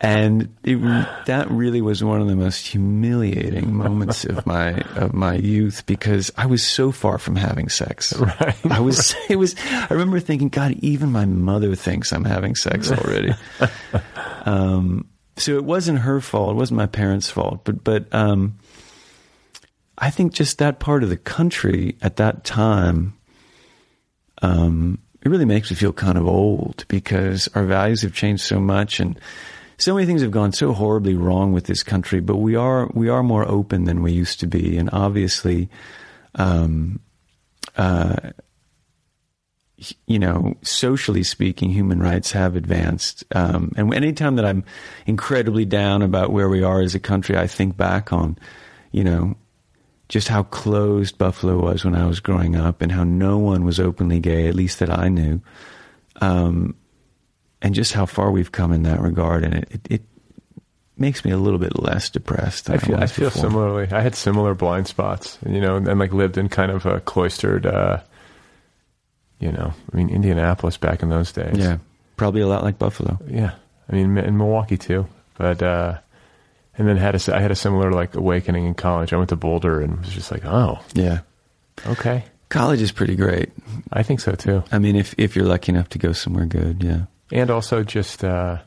And it, that really was one of the most humiliating moments of my of my youth because I was so far from having sex. Right. I was. It was. I remember thinking, God, even my mother thinks I'm having sex already. um, so it wasn't her fault. It wasn't my parents' fault. But but um, I think just that part of the country at that time, um, it really makes me feel kind of old because our values have changed so much and so many things have gone so horribly wrong with this country. But we are we are more open than we used to be, and obviously. Um, uh, you know, socially speaking, human rights have advanced. Um, and anytime that I'm incredibly down about where we are as a country, I think back on, you know, just how closed Buffalo was when I was growing up and how no one was openly gay, at least that I knew. Um, and just how far we've come in that regard. And it, it, it makes me a little bit less depressed. I feel, I was feel before. similarly. I had similar blind spots, you know, and like lived in kind of a cloistered, uh, you know, I mean, Indianapolis back in those days. Yeah. Probably a lot like Buffalo. Yeah. I mean, in Milwaukee too. But, uh, and then had a, I had a similar like awakening in college. I went to Boulder and was just like, oh, Yeah. okay. College is pretty great. I think so too. I mean, if, if you're lucky enough to go somewhere good, yeah. And also just, uh,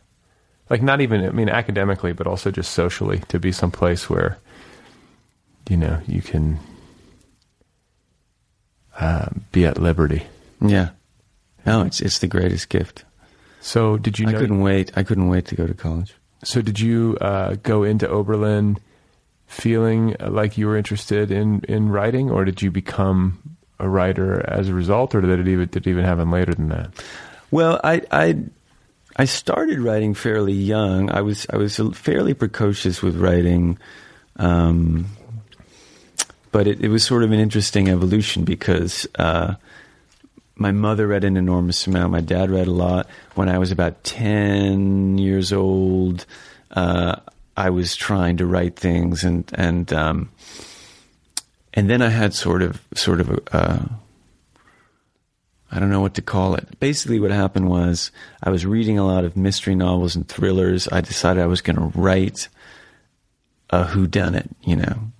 like not even, I mean, academically, but also just socially to be someplace where, you know, you can, uh, be at liberty. Yeah. No, it's it's the greatest gift. So did you I couldn't wait. I couldn't wait to go to college. So did you uh, go into Oberlin feeling like you were interested in, in writing, or did you become a writer as a result, or did it even did it even happen later than that? Well, I I I started writing fairly young. I was I was fairly precocious with writing, um, but it, it was sort of an interesting evolution because uh, my mother read an enormous amount. My dad read a lot. When I was about ten years old, uh, I was trying to write things, and and um, and then I had sort of sort of. Uh, I don't know what to call it. Basically, what happened was I was reading a lot of mystery novels and thrillers. I decided I was going to write a whodunit, you know.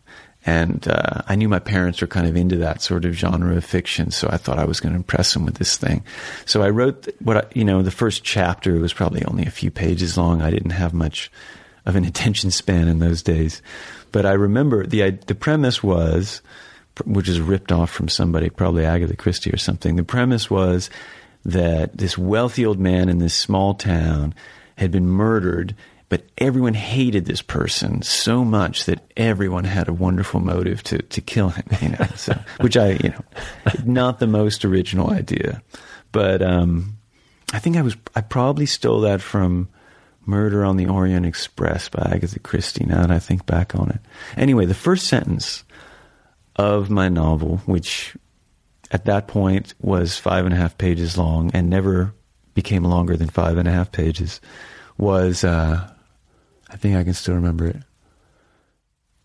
And uh, I knew my parents were kind of into that sort of genre of fiction, so I thought I was going to impress them with this thing. So I wrote what I, you know, the first chapter was probably only a few pages long. I didn't have much of an attention span in those days, but I remember the the premise was which is ripped off from somebody, probably Agatha Christie or something. The premise was that this wealthy old man in this small town had been murdered, but everyone hated this person so much that everyone had a wonderful motive to, to kill him, you know, so, which I, you know, not the most original idea, but, um, I think I was, I probably stole that from Murder on the Orient Express by Agatha Christie, now that I think back on it. Anyway, the first sentence of my novel, which at that point was five and a half pages long and never became longer than five and a half pages, was uh, I think I can still remember it.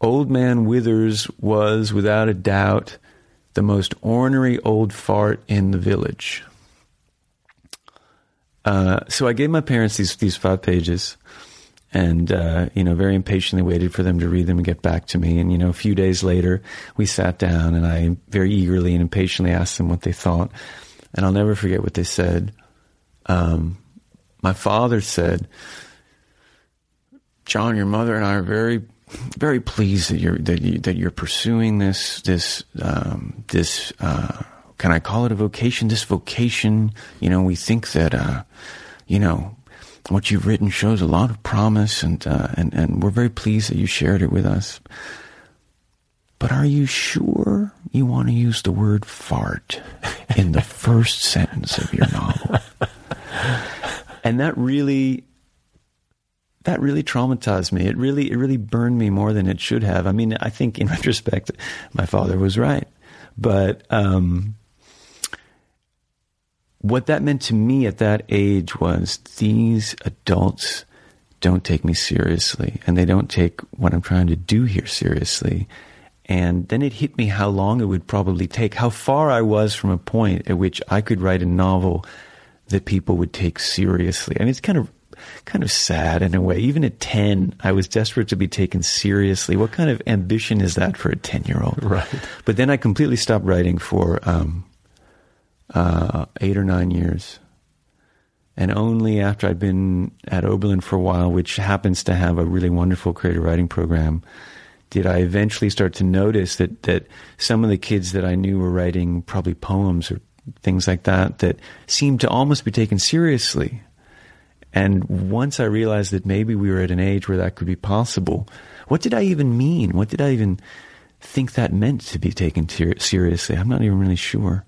Old Man Withers was, without a doubt, the most ornery old fart in the village. Uh, so I gave my parents these these five pages, and uh, you know very impatiently waited for them to read them and get back to me. And you know, a few days later, we sat down, and I very eagerly and impatiently asked them what they thought. And I'll never forget what they said. Um, my father said, "John, your mother and I are very." Very pleased that you're that you that you're pursuing this this um, this uh, can I call it a vocation? This vocation, you know, we think that uh, you know what you've written shows a lot of promise, and uh, and and we're very pleased that you shared it with us. But are you sure you want to use the word fart in the first sentence of your novel? And that really that really traumatized me. It really it really burned me more than it should have. I mean, I think in retrospect my father was right. But um, what that meant to me at that age was these adults don't take me seriously and they don't take what I'm trying to do here seriously. And then it hit me how long it would probably take, how far I was from a point at which I could write a novel that people would take seriously. I mean, it's kind of kind of sad in a way. Even at 10, I was desperate to be taken seriously. What kind of ambition is that for a 10 year old? Right. But then I completely stopped writing for um, uh, eight or nine years. And only after I'd been at Oberlin for a while, which happens to have a really wonderful creative writing program, did I eventually start to notice that, that some of the kids that I knew were writing probably poems or things like that that seemed to almost be taken seriously. And once I realized that maybe we were at an age where that could be possible, what did I even mean? What did I even think that meant to be taken ter- seriously? I'm not even really sure.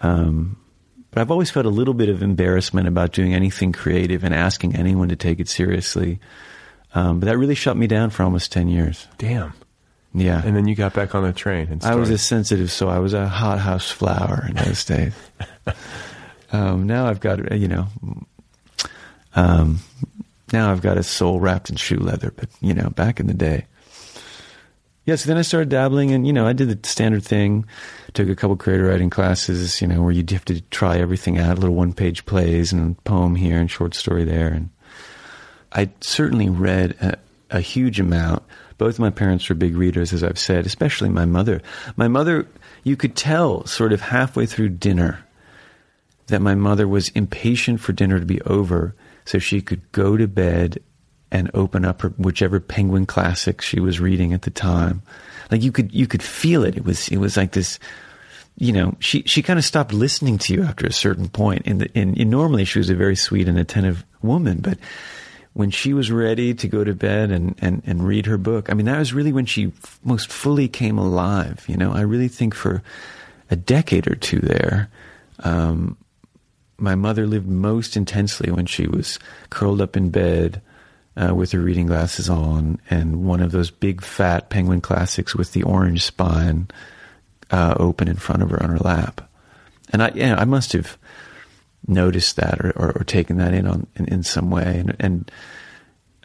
Um, but I've always felt a little bit of embarrassment about doing anything creative and asking anyone to take it seriously. Um, but that really shut me down for almost 10 years. Damn. Yeah. And then you got back on the train and I was a sensitive, so I was a hothouse flower in those days. um, now I've got, you know, um, now I've got a soul wrapped in shoe leather, but you know, back in the day. Yeah, so then I started dabbling and, you know, I did the standard thing, took a couple creative writing classes, you know, where you have to try everything out, little one page plays and poem here and short story there. And I certainly read a, a huge amount. Both my parents were big readers, as I've said, especially my mother. My mother, you could tell sort of halfway through dinner that my mother was impatient for dinner to be over so she could go to bed and open up her whichever penguin classic she was reading at the time. Like you could you could feel it. It was it was like this you know, she she kind of stopped listening to you after a certain point. And, normally she was a very sweet and attentive woman, but when she was ready to go to bed and, and, and read her book, I mean, that was really when she f- most fully came alive. You know, I really think for a decade or two there, um, my mother lived most intensely when she was curled up in bed uh, with her reading glasses on and one of those big fat penguin classics with the orange spine uh, open in front of her on her lap. And I, you know, I must have noticed that or, or, or taken that in on in, in some way. And, and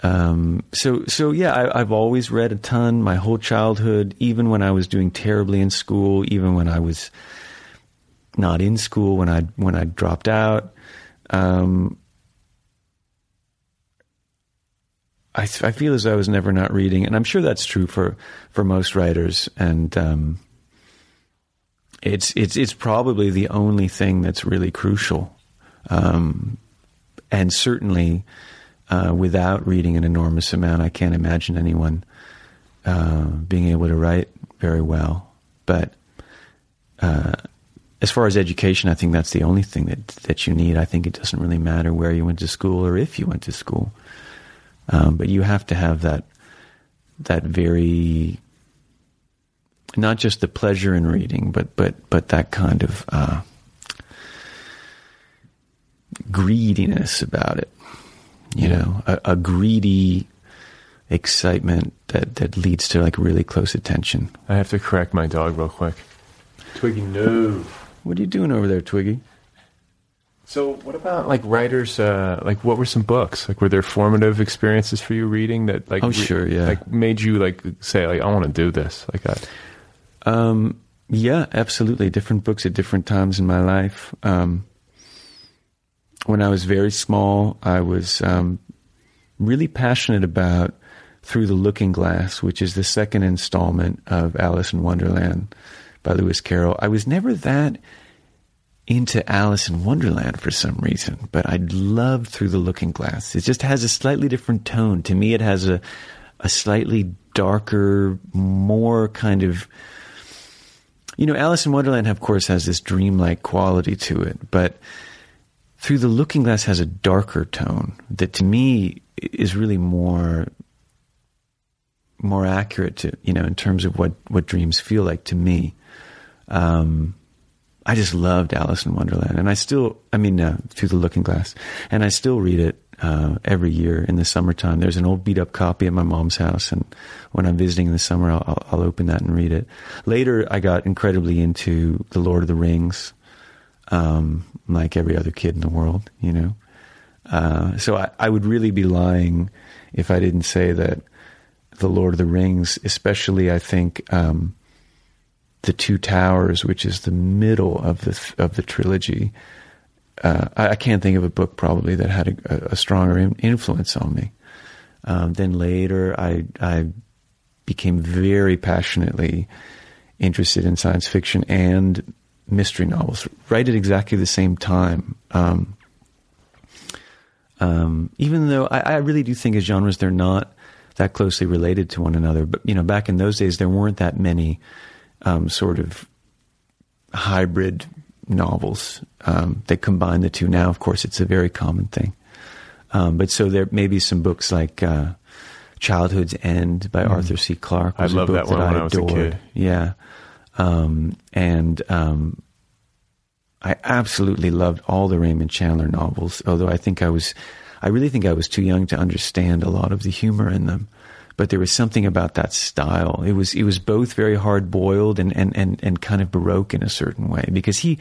um, so so yeah, I, I've always read a ton my whole childhood, even when I was doing terribly in school, even when I was not in school, when I when I dropped out. Um, I, I feel as though I was never not reading, and I'm sure that's true for for most writers. And um, it's it's it's probably the only thing that's really crucial. Um, and certainly, uh, without reading an enormous amount, I can't imagine anyone uh, being able to write very well. But uh, as far as education, I think that's the only thing that that you need. I think it doesn't really matter where you went to school or if you went to school. Um, but you have to have that that very not just the pleasure in reading, but but but that kind of uh, greediness about it. You know, a, a greedy excitement that that leads to like really close attention. I have to correct my dog real quick. Twiggy, no. What are you doing over there, Twiggy? So, what about like writers? Uh, like, what were some books? Like, were there formative experiences for you reading that, like, Oh, re- sure, yeah. like made you like say, like, I want to do this? Like, I, Um, yeah, absolutely. Different books at different times in my life. Um, when I was very small, I was um, really passionate about Through the Looking Glass, which is the second installment of Alice in Wonderland by Lewis Carroll. I was never that into Alice in Wonderland for some reason, but I love Through the Looking Glass. It just has a slightly different tone. To me, it has a, a slightly darker, more kind of, you know, Alice in Wonderland, of course, has this dreamlike quality to it, but Through the Looking Glass has a darker tone that to me is really more more accurate to you know in terms of what what dreams feel like to me. Um, I just loved Alice in Wonderland, and I still, I mean, uh, through the Looking Glass, and I still read it uh, every year in the summertime. There's an old beat up copy at my mom's house, and when I'm visiting in the summer, I'll, I'll open that and read it. Later, I got incredibly into the Lord of the Rings, um, like every other kid in the world, you know. Uh, so I, I would really be lying if I didn't say that the Lord of the Rings, especially I think um, the Two Towers, which is the middle of the of the trilogy. Uh, I, I, can't think of a book probably that had a, a stronger in, influence on me. Um, then later, I I became very passionately interested in science fiction and mystery novels, right at exactly the same time. Um, um, even though I, I, really do think as genres they're not that closely related to one another, but you know, back in those days there weren't that many um, sort of hybrid novels um, that combine the two. Now, of course, it's a very common thing. Um, but so there may be some books like uh, Childhood's End by mm. Arthur C. Clarke. I love that one that when I, I was a kid. Yeah. Um, and um, I absolutely loved all the Raymond Chandler novels, although I think I was, I really think I was too young to understand a lot of the humor in them but there was something about that style. It was it was both very hard boiled and, and, and, and kind of baroque in a certain way because he,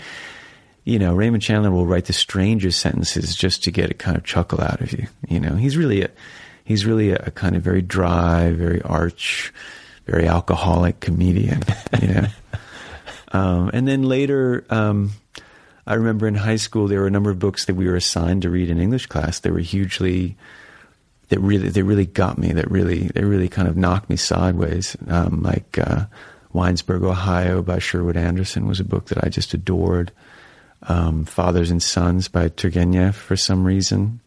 you know, Raymond Chandler will write the strangest sentences just to get a kind of chuckle out of you. You know, he's really a he's really a, a kind of very dry, very arch, very alcoholic comedian. You know, um, and then later. Um, I remember in high school there were a number of books that we were assigned to read in English class. They were hugely that really they really got me. That really they really kind of knocked me sideways. Um, like uh, Winesburg, Ohio, by Sherwood Anderson was a book that I just adored. Um, Fathers and Sons by Turgenev for some reason.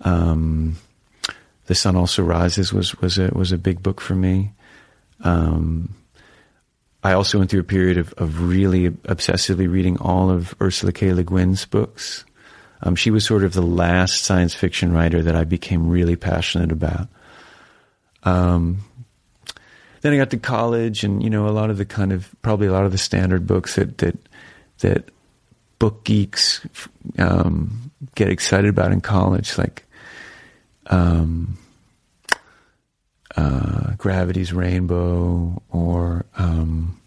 Um, the Sun Also Rises was was a was a big book for me. Um, I also went through a period of, of really obsessively reading all of Ursula K. Le Guin's books. Um, she was sort of the last science fiction writer that I became really passionate about. Um, then I got to college, and you know, a lot of the kind of probably a lot of the standard books that that that book geeks um, get excited about in college, like um, uh, Gravity's Rainbow or um,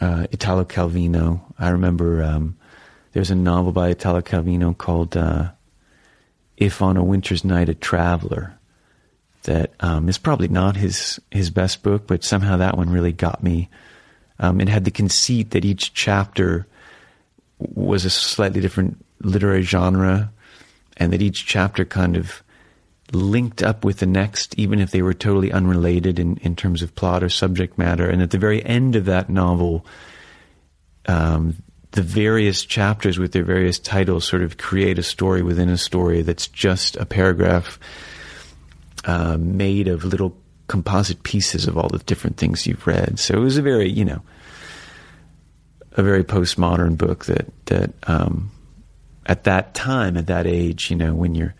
uh, Italo Calvino. I remember um, there's a novel by Italo Calvino called uh, "If on a Winter's Night a Traveler." That um, is probably not his his best book, but somehow that one really got me. Um, it had the conceit that each chapter was a slightly different literary genre, and that each chapter kind of linked up with the next, even if they were totally unrelated in, in terms of plot or subject matter. And at the very end of that novel, um, the various chapters with their various titles sort of create a story within a story that's just a paragraph uh, made of little composite pieces of all the different things you've read. So it was a very, you know, a very postmodern book that that um, at that time, at that age, you know, when you're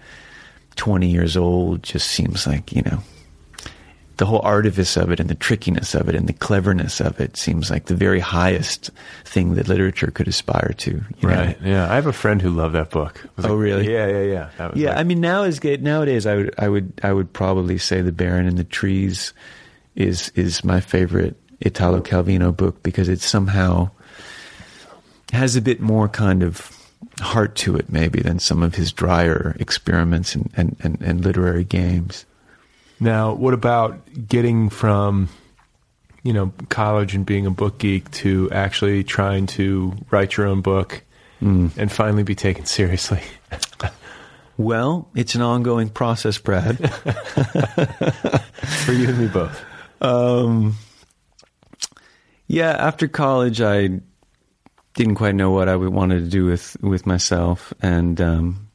20 years old, just seems like you know the whole artifice of it and the trickiness of it and the cleverness of it seems like the very highest thing that literature could aspire to. right. Know? Yeah. I have a friend who loved that book. Oh, like, really? Yeah. Yeah. Yeah. Yeah. Like, I mean, now is. Nowadays, I would, I would, I would probably say The Baron in the Trees is, is my favorite Italo Calvino book because it somehow has a bit more kind of heart to it, maybe, than some of his drier experiments and, and, and, and literary games. Now, what about getting from, you know, college and being a book geek to actually trying to write your own book mm. and finally be taken seriously? Well, it's an ongoing process, Brad. For you and me both. Um, yeah, after college, I didn't quite know what I wanted to do with with myself, and um,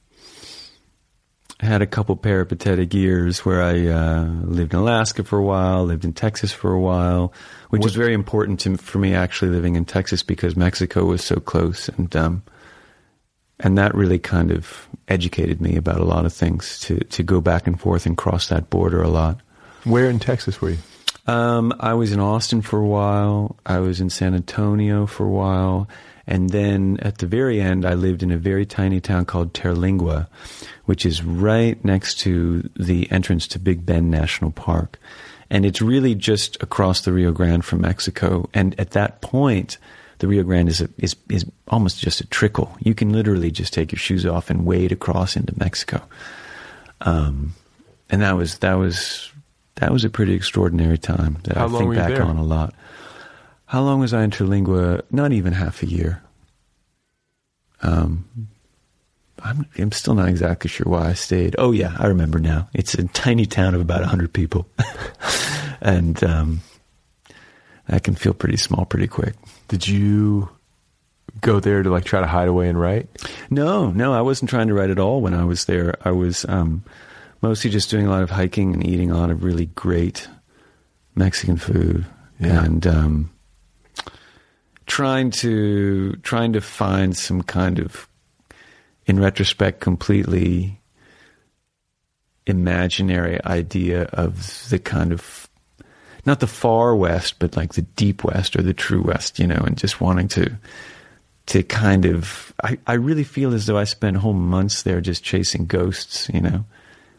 had a couple peripatetic years where I uh, lived in Alaska for a while, lived in Texas for a while, which was very important to, for me actually living in Texas because Mexico was so close, and um, and that really kind of educated me about a lot of things to to go back and forth and cross that border a lot. Where in Texas were you? Um, I was in Austin for a while. I was in San Antonio for a while. And then at the very end, I lived in a very tiny town called Terlingua, which is right next to the entrance to Big Bend National Park. And it's really just across the Rio Grande from Mexico. And at that point, the Rio Grande is, a, is, is almost just a trickle. You can literally just take your shoes off and wade across into Mexico. Um, and that was, that was, that was a pretty extraordinary time that How I think back on a lot. How long was I in Terlingua? Not even half a year. Um, I'm, I'm still not exactly sure why I stayed. Oh yeah, I remember now. It's a tiny town of about hundred people, and um, that can feel pretty small pretty quick. Did you go there to like try to hide away and write? No, no, I wasn't trying to write at all when I was there. I was um, mostly just doing a lot of hiking and eating a lot of really great Mexican food, Yeah. and um, trying to trying to find some kind of, in retrospect, completely imaginary idea of the kind of not the far west, but like the deep west or the true west, you know, and just wanting to to kind of I, I really feel as though I spent whole months there just chasing ghosts, you know,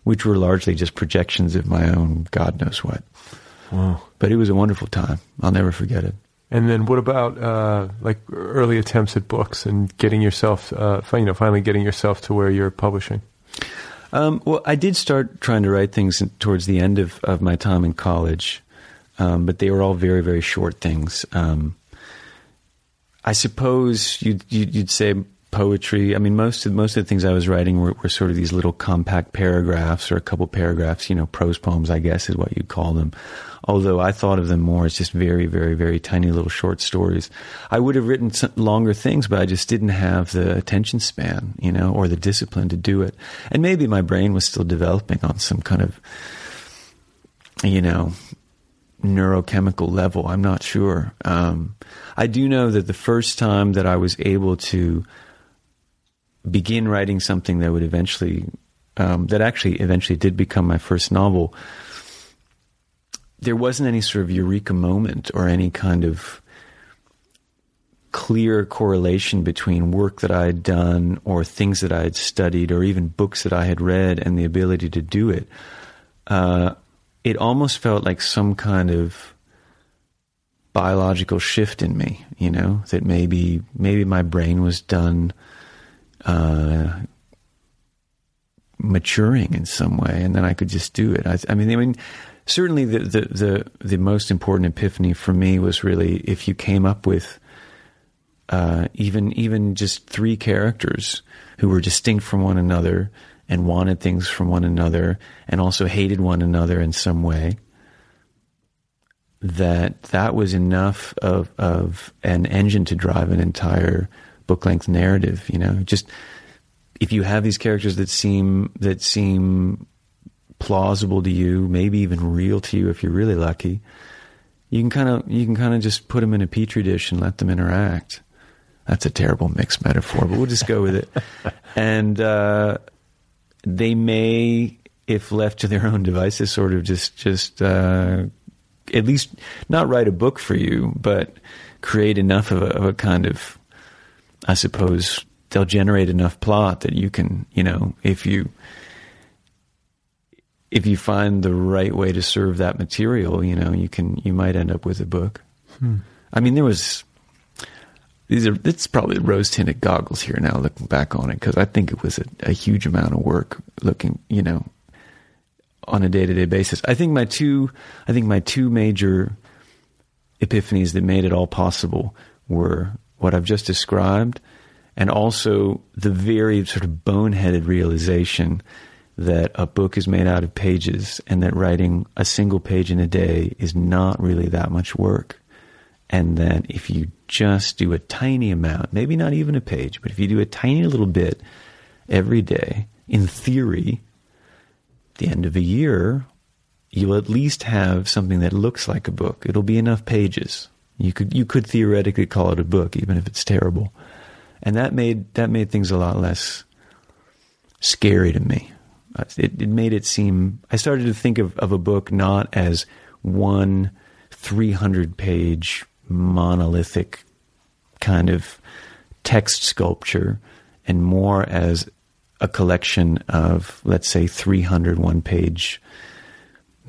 which were largely just projections of my own God knows what. Wow. But it was a wonderful time. I'll never forget it. And then what about uh, like early attempts at books and getting yourself, uh, you know, finally getting yourself to where you're publishing? Um, well, I did start trying to write things towards the end of, of my time in college, um, but they were all very, very short things. Um, I suppose you'd, you'd, say poetry. I mean, most of most of the things I was writing were, were sort of these little compact paragraphs or a couple paragraphs. You know, prose poems, I guess, is what you'd call them. Although I thought of them more as just very, very, very tiny little short stories. I would have written longer things, but I just didn't have the attention span, you know, or the discipline to do it. And maybe my brain was still developing on some kind of, you know, neurochemical level. I'm not sure. Um, I do know that the first time that I was able to begin writing something that would eventually, um, that actually eventually did become my first novel, there wasn't any sort of eureka moment or any kind of clear correlation between work that I had done or things that I had studied or even books that I had read and the ability to do it. Uh, it almost felt like some kind of biological shift in me, you know, that maybe maybe my brain was done uh, maturing in some way, and then I could just do it. I, I mean, I mean, certainly the, the the the most important epiphany for me was really if you came up with uh, even even just three characters who were distinct from one another and wanted things from one another and also hated one another in some way that that was enough of of an engine to drive an entire book length narrative you know? Just if you have these characters that seem that seem plausible to you maybe even real to you if you're really lucky you can kind of you can kind of just put them in a petri dish and let them interact. That's a terrible mixed metaphor but we'll just go with it. And uh, they may if left to their own devices sort of just just uh, at least not write a book for you, but create enough of a, of a kind of, I suppose they'll generate enough plot that you can, you know, if you if you find the right way to serve that material, you know, you can you might end up with a book. Hmm. I mean, there was these are it's probably rose tinted goggles here now looking back on it because I think it was a, a huge amount of work looking, you know, on a day to day basis. I think my two, I think my two major epiphanies that made it all possible were what I've just described, and also the very sort of boneheaded realization that a book is made out of pages and that writing a single page in a day is not really that much work. And that if you just do a tiny amount, maybe not even a page, but if you do a tiny little bit every day, in theory, the end of a year, you'll at least have something that looks like a book. It'll be enough pages. You could you could theoretically call it a book, even if it's terrible. And that made that made things a lot less scary to me. Uh, It, it made it seem. I started to think of, of a book not as one 300 page monolithic kind of text sculpture and more as a collection of, let's say, 301 page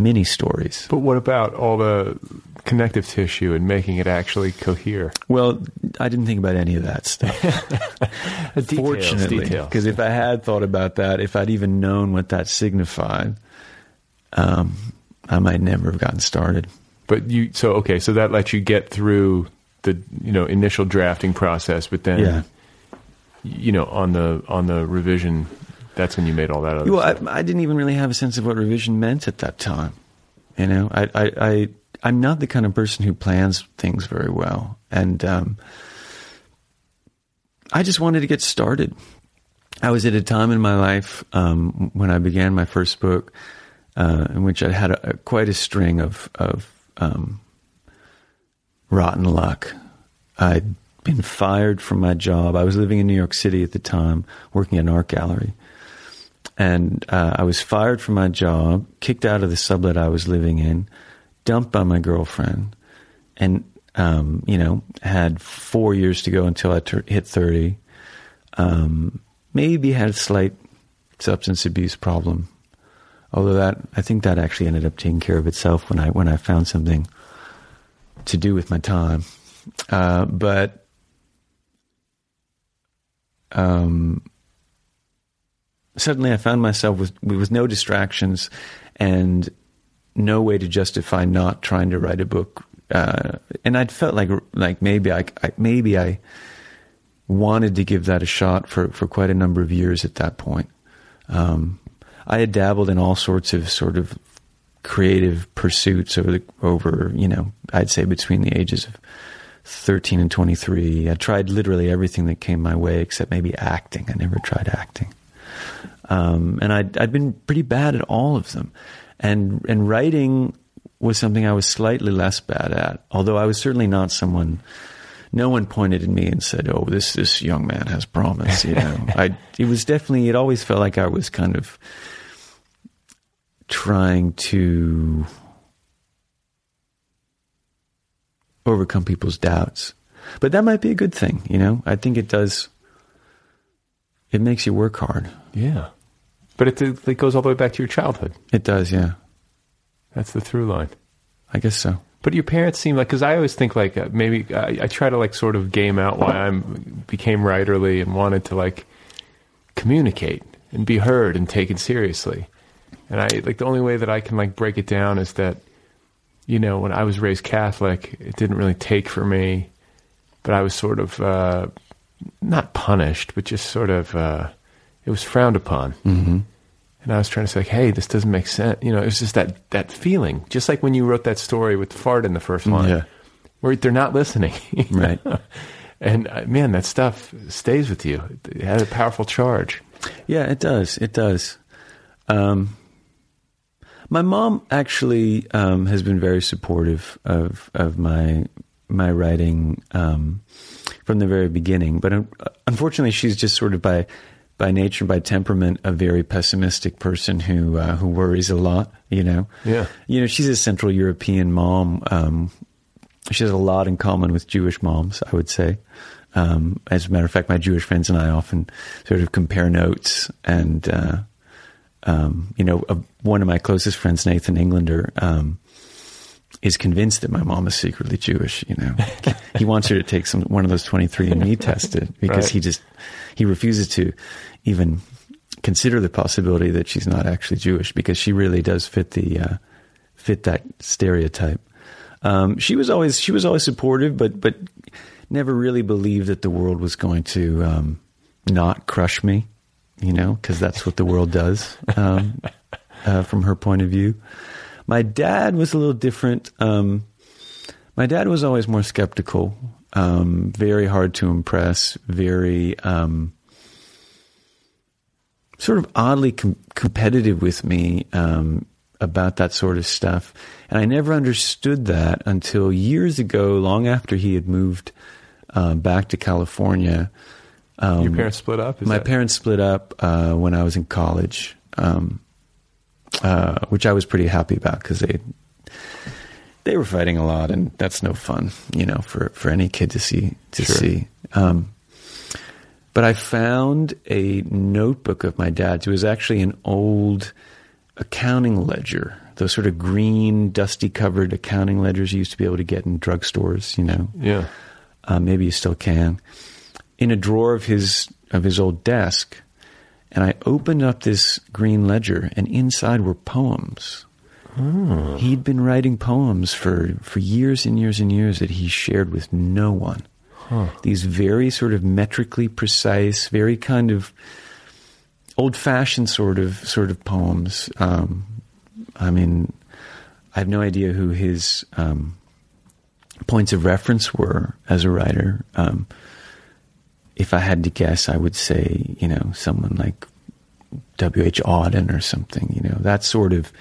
mini stories. But what about all the connective tissue and making it actually cohere? Well, I didn't think about any of that stuff. Details, Fortunately, because if I had thought about that, if I'd even known what that signified, um, I might never have gotten started. But you, so okay, so that lets you get through the you know initial drafting process, but then Yeah. you know on the on the revision, that's when you made all that other. Well. I, I didn't even really have a sense of what revision meant at that time. You know, I, I, I I'm not the kind of person who plans things very well, and um, I just wanted to get started. I was at a time in my life um, when I began my first book, uh, in which I had a, a, quite a string of of um, rotten luck. I'd been fired from my job. I was living in New York City at the time, working at an art gallery and uh, I was fired from my job, kicked out of the sublet I was living in, dumped by my girlfriend, and um, you know had four years to go until I tur hit thirty. Um, maybe had a slight substance abuse problem, although that I think that actually ended up taking care of itself when I when I found something to do with my time. Uh, but um, suddenly I found myself with with no distractions and no way to justify not trying to write a book. Uh, and I'd felt like like maybe I, I maybe I wanted to give that a shot for for quite a number of years at that point. Um, I had dabbled in all sorts of sort of creative pursuits over the over you know I'd say between the ages of 13 and 23. I tried literally everything that came my way except maybe acting. I never tried acting. Um, and I'd, I'd been pretty bad at all of them. And, and writing was something I was slightly less bad at, although I was certainly not someone, no one pointed at me and said, oh, this, this young man has promise, you know. I, it was definitely, it always felt like I was kind of trying to overcome people's doubts. But that might be a good thing, you know. I think it does. It makes you work hard. yeah, but it, it goes all the way back to your childhood. It does, yeah. That's the through line. I guess so. But your parents seem like because I always think like uh, maybe I, I try to like sort of game out why I became writerly and wanted to like communicate and be heard and taken seriously. And I like the only way that I can like break it down is that you know when I was raised Catholic, it didn't really take for me, but I was sort of uh, not punished, but just sort of uh, it was frowned upon. Mm-hmm. And I was trying to say, like, hey, this doesn't make sense. You know, it was just that that feeling, just like when you wrote that story with the fart in the first line, Yeah. where they're not listening. Right. And uh, man, that stuff stays with you. It has a powerful charge. Yeah, it does. It does. Um, my mom actually um, has been very supportive of of my my writing um, from the very beginning. But un- unfortunately, she's just sort of by by nature, by temperament, a very pessimistic person who uh, who worries a lot. You know. Yeah. You know, she's a Central European mom. Um, she has a lot in common with Jewish moms, I would say. Um, as a matter of fact, my Jewish friends and I often sort of compare notes. And, uh, um, you know, uh, one of my closest friends, Nathan Englander, um, is convinced that my mom is secretly Jewish. You know, he wants her to take some one of those twenty three and Me tested because Right. he just he refuses to even consider the possibility that she's not actually Jewish because she really does fit the uh, fit that stereotype. Um, she was always she was always supportive, but but never really believed that the world was going to um, not crush me, you know, because that's what the world does um, uh, from her point of view. My dad was a little different. Um, my dad was always more skeptical, um, very hard to impress, very um, sort of oddly com- competitive with me um, about that sort of stuff. And I never understood that until years ago, long after he had moved uh, back to California. Um, Your parents split up? Is my that- parents split up uh, when I was in college, um, uh, which I was pretty happy about because they they were fighting a lot, and that's no fun, you know, for, for any kid to see to Sure. see. Um, but I found a notebook of my dad's. It was actually an old accounting ledger, those sort of green, dusty covered accounting ledgers you used to be able to get in drugstores, you know. Yeah. Uh, maybe you still can. In a drawer of his of his old desk, and I opened up this green ledger, and inside were poems. He'd been writing poems for, for years and years and years that he shared with no one. These very sort of metrically precise, very kind of old fashioned sort of sort of poems. Um, I mean, I have no idea who his um, points of reference were as a writer. Um, if I had to guess, I would say, you know, someone like W.H. Auden or something, you know, that sort of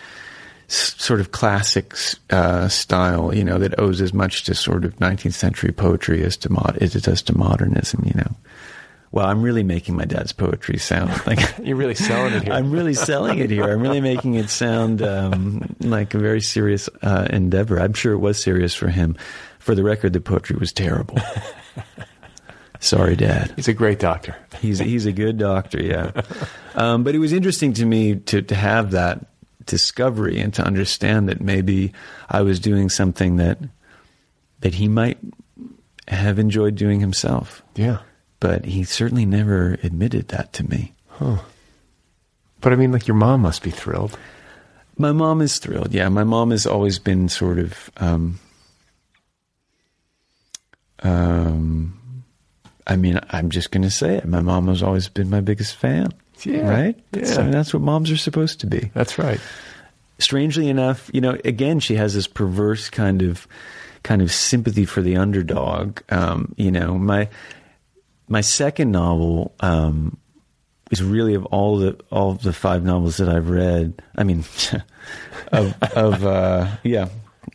s- sort of classic uh, style, you know, that owes as much to sort of 19th century poetry as to mod- as it does to modernism, you know. Well, I'm really making my dad's poetry sound like You're really selling it here. I'm really selling it here. I'm really making it sound um, like a very serious uh, endeavor. I'm sure it was serious for him. For the record, the poetry was terrible. Sorry, Dad. He's a great doctor. He's he's a good doctor, yeah. Um, but it was interesting to me to to have that discovery and to understand that maybe I was doing something that that he might have enjoyed doing himself. Yeah. But he certainly never admitted that to me. Huh. But I mean, like, your mom must be thrilled. My mom is thrilled. Yeah, my mom has always been sort of. Um, um, I mean, I'm just going to say it. My mom has always been my biggest fan. Yeah, Right? yeah. So that's what moms are supposed to be. That's right. Strangely enough, you know, again, she has this perverse kind of kind of sympathy for the underdog. Um, you know, my my second novel um, is really of all the all of the five novels that I've read. I mean, of of uh, yeah.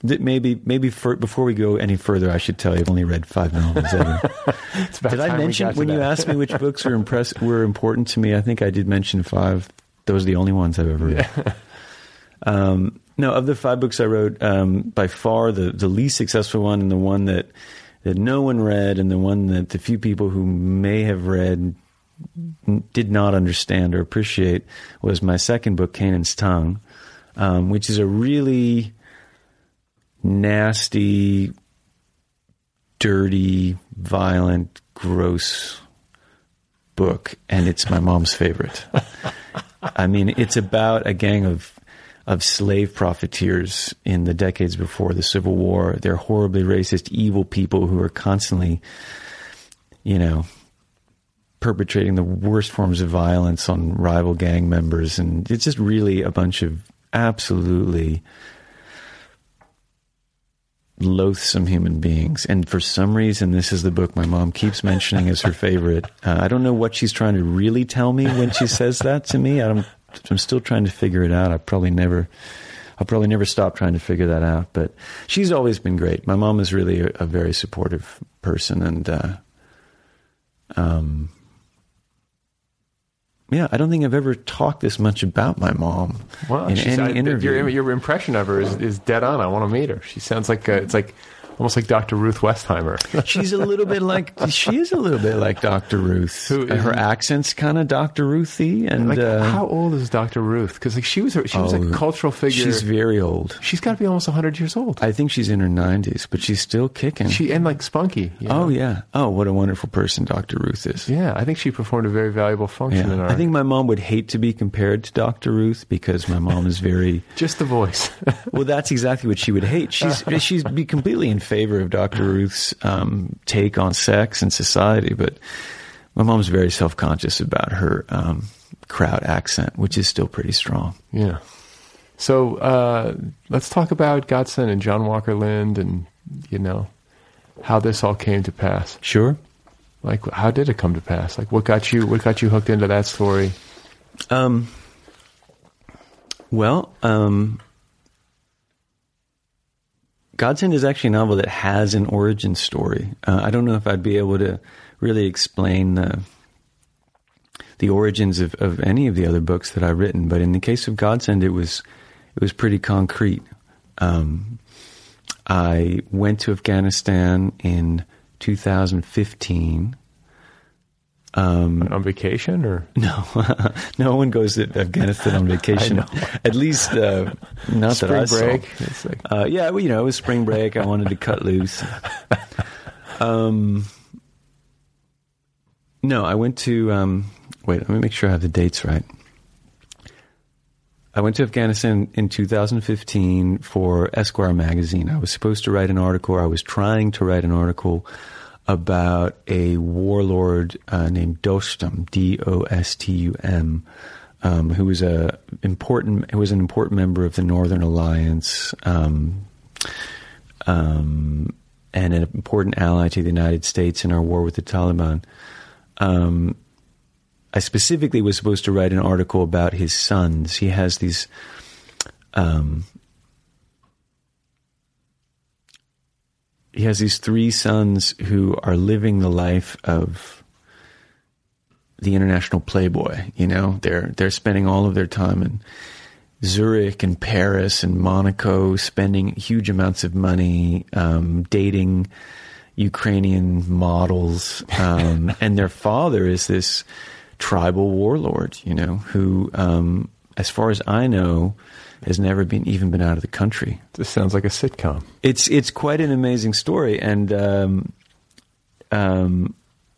Maybe maybe for, before we go any further, I should tell you I've only read five novels ever. Did I mention when you asked me which books were impress were important to me? I think I did mention five. Those are the only ones I've ever read. Um, no, of the five books I wrote, um, by far the, the least successful one and the one that, that no one read and the one that the few people who may have read did not understand or appreciate was my second book, Canaan's Tongue, um, which is a really nasty, dirty, violent, gross book, and it's my mom's favorite. I mean, it's about a gang of of slave profiteers in the decades before the Civil War. They're horribly racist, evil people who are constantly, you know, perpetrating the worst forms of violence on rival gang members, and it's just really a bunch of absolutely loathsome human beings. And for some reason, this is the book my mom keeps mentioning as her favorite. Uh, I don't know what she's trying to really tell me when she says that to me. I don't, I'm still trying to figure it out. I probably never, I'll probably never stop trying to figure that out. But she's always been great. My mom is really a, a very supportive person, and uh, um, yeah, I don't think I've ever talked this much about my mom Wow, in any I- interview. Your, your impression of her is, is dead on. I want to meet her. She sounds like uh it's like almost like Dr. Ruth Westheimer. She's a little bit like she is a little bit like Dr. Ruth. Who Her accent's kind of Dr. Ruthy, and like, uh, how old is Dr. Ruth? Because like she was a, she was Oh, a cultural figure. she's very old. she's got to be almost hundred years old. I think she's in her nineties, but she's still kicking. she and like spunky. you know? oh yeah. Oh, what a wonderful person Dr. Ruth is. yeah. I think she performed a very valuable function in Yeah. our. I think my mom would hate to be compared to Dr. Ruth because my mom is very just the voice. well. That's exactly what she would hate. She's she's be completely in favor of Dr. Ruth's um, take on sex and society, but My mom's very self conscious about her um, crowd accent, which is still pretty strong. Yeah. So uh, let's talk about Godsend and John Walker Lindh, and you know how this all came to pass. Sure. Like, how did it come to pass? Like, what got you? What got you hooked into that story? Um, well, um, Godsend is actually a novel that has an origin story. Uh, I don't know if I'd be able to really explain the the origins of, of any of the other books that I've written, but in the case of Godsend, it was it was pretty concrete. Um, I went to Afghanistan in 2015. Um, on vacation or no? no one goes to Afghanistan on vacation. At least uh, not spring that I break. saw. Like, uh, yeah, well, you know, it was spring break. I wanted to cut loose. Um, no, I went to. Um, wait, let me make sure I have the dates right. I went to Afghanistan in 2015 for Esquire magazine. I was supposed to write an article. I was trying to write an article about a warlord uh, named Dostum, D O S T U M, um, who was a important who was an important member of the Northern Alliance, um, um, and an important ally to the United States in our war with the Taliban. Um, I specifically was supposed to write an article about his sons. He has these. He has these three sons who are living the life of the international playboy. You know, they're they're spending all of their time in Zurich and Paris and Monaco, spending huge amounts of money, um, dating Ukrainian models, um, and their father is this tribal warlord. You know, who, um, as far as I know, has never been even been out of the country. This sounds like a sitcom. It's it's quite an amazing story, and um, um,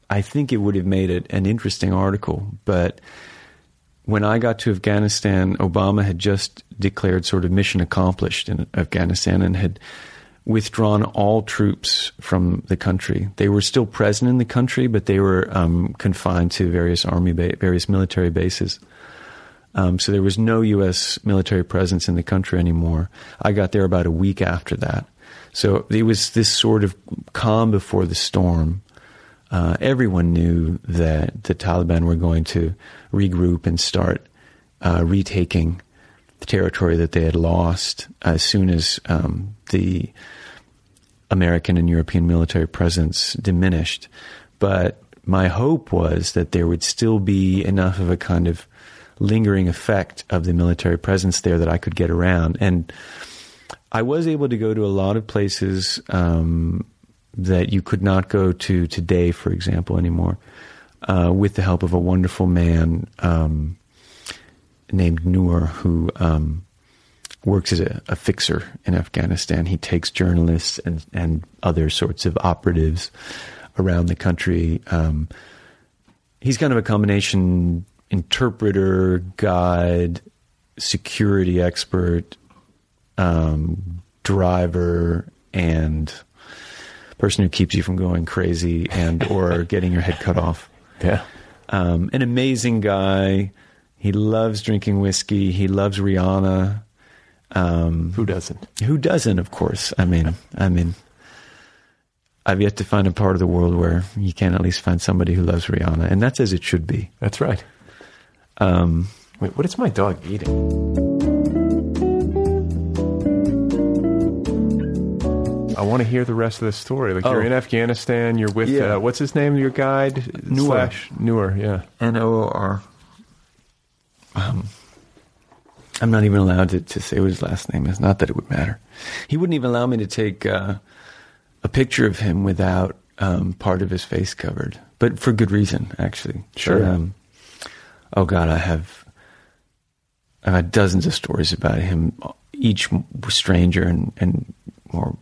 I think it would have made it an interesting article. But when I got to Afghanistan, Obama had just declared sort of mission accomplished in Afghanistan and had withdrawn all troops from the country. They were still present in the country, but they were um, confined to various army, ba- various military bases. Um, so there was no U.S. military presence in the country anymore. I got there about a week after that. So it was this sort of calm before the storm. Uh, everyone knew that the Taliban were going to regroup and start uh, retaking the territory that they had lost as soon as um, the American and European military presence diminished. But my hope was that there would still be enough of a kind of lingering effect of the military presence there that I could get around. And I was able to go to a lot of places um, that you could not go to today, for example, anymore, uh, with the help of a wonderful man um, named Noor, who um, works as a, a, fixer in Afghanistan. He takes journalists and, and other sorts of operatives around the country. Um, he's kind of a combination interpreter, guide, security expert, um, driver, and person who keeps you from going crazy and or getting your head cut off. Yeah. Um, an amazing guy. He loves drinking whiskey. He loves Rihanna. Um, who doesn't? Who doesn't? Of course. I mean, I mean, I've yet to find a part of the world where you can't at least find somebody who loves Rihanna, and that's as it should be. That's right. Um, Wait, what is my dog eating? I want to hear the rest of the story. Like you're Oh. in Afghanistan, you're with Yeah. uh, what's his name? Your guide, Noor. slash Noor. Yeah, N O O R. Um, I'm not even allowed to, to say what his last name is. Not that it would matter. He wouldn't even allow me to take uh, a picture of him without um, part of his face covered, but for good reason, actually. Sure. But, um, oh God, I have I've had dozens of stories about him, each stranger and, and more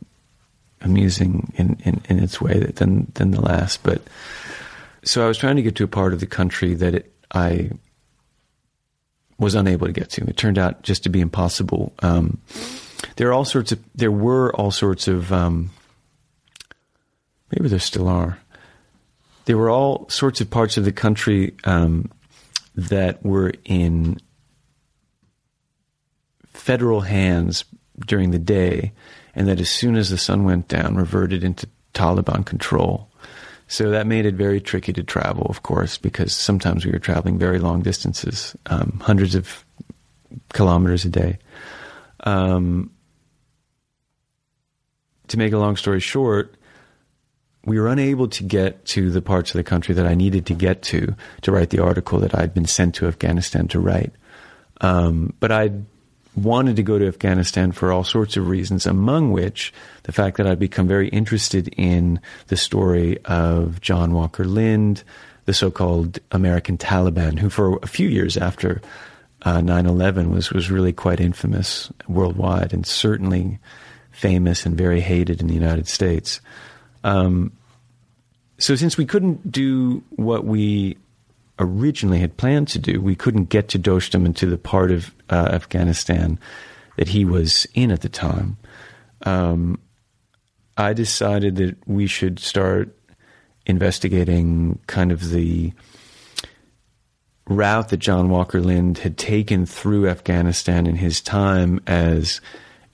amusing in, in, in its way than than the last. But so I was trying to get to a part of the country that it, I was unable to get to. It turned out just to be impossible. Um, there are all sorts of there were all sorts of um, maybe there still are there were all sorts of parts of the country um, that were in federal hands during the day, and that as soon as the sun went down, reverted into Taliban control. So that made it very tricky to travel, of course, because sometimes we were traveling very long distances, um, hundreds of kilometers a day. Um, to make a long story short, we were unable to get to the parts of the country that I needed to get to to write the article that I'd been sent to Afghanistan to write. Um, but I wanted to go to Afghanistan for all sorts of reasons, among which the fact that I'd become very interested in the story of John Walker Lindh, the so-called American Taliban, who for a few years after uh, 9/11 was was really quite infamous worldwide, and certainly famous and very hated in the United States. Um, so since we couldn't do what we originally had planned to do, we couldn't get to Dostum and to the part of uh, Afghanistan that he was in at the time. Um, I decided that we should start investigating kind of the route that John Walker Lindh had taken through Afghanistan in his time as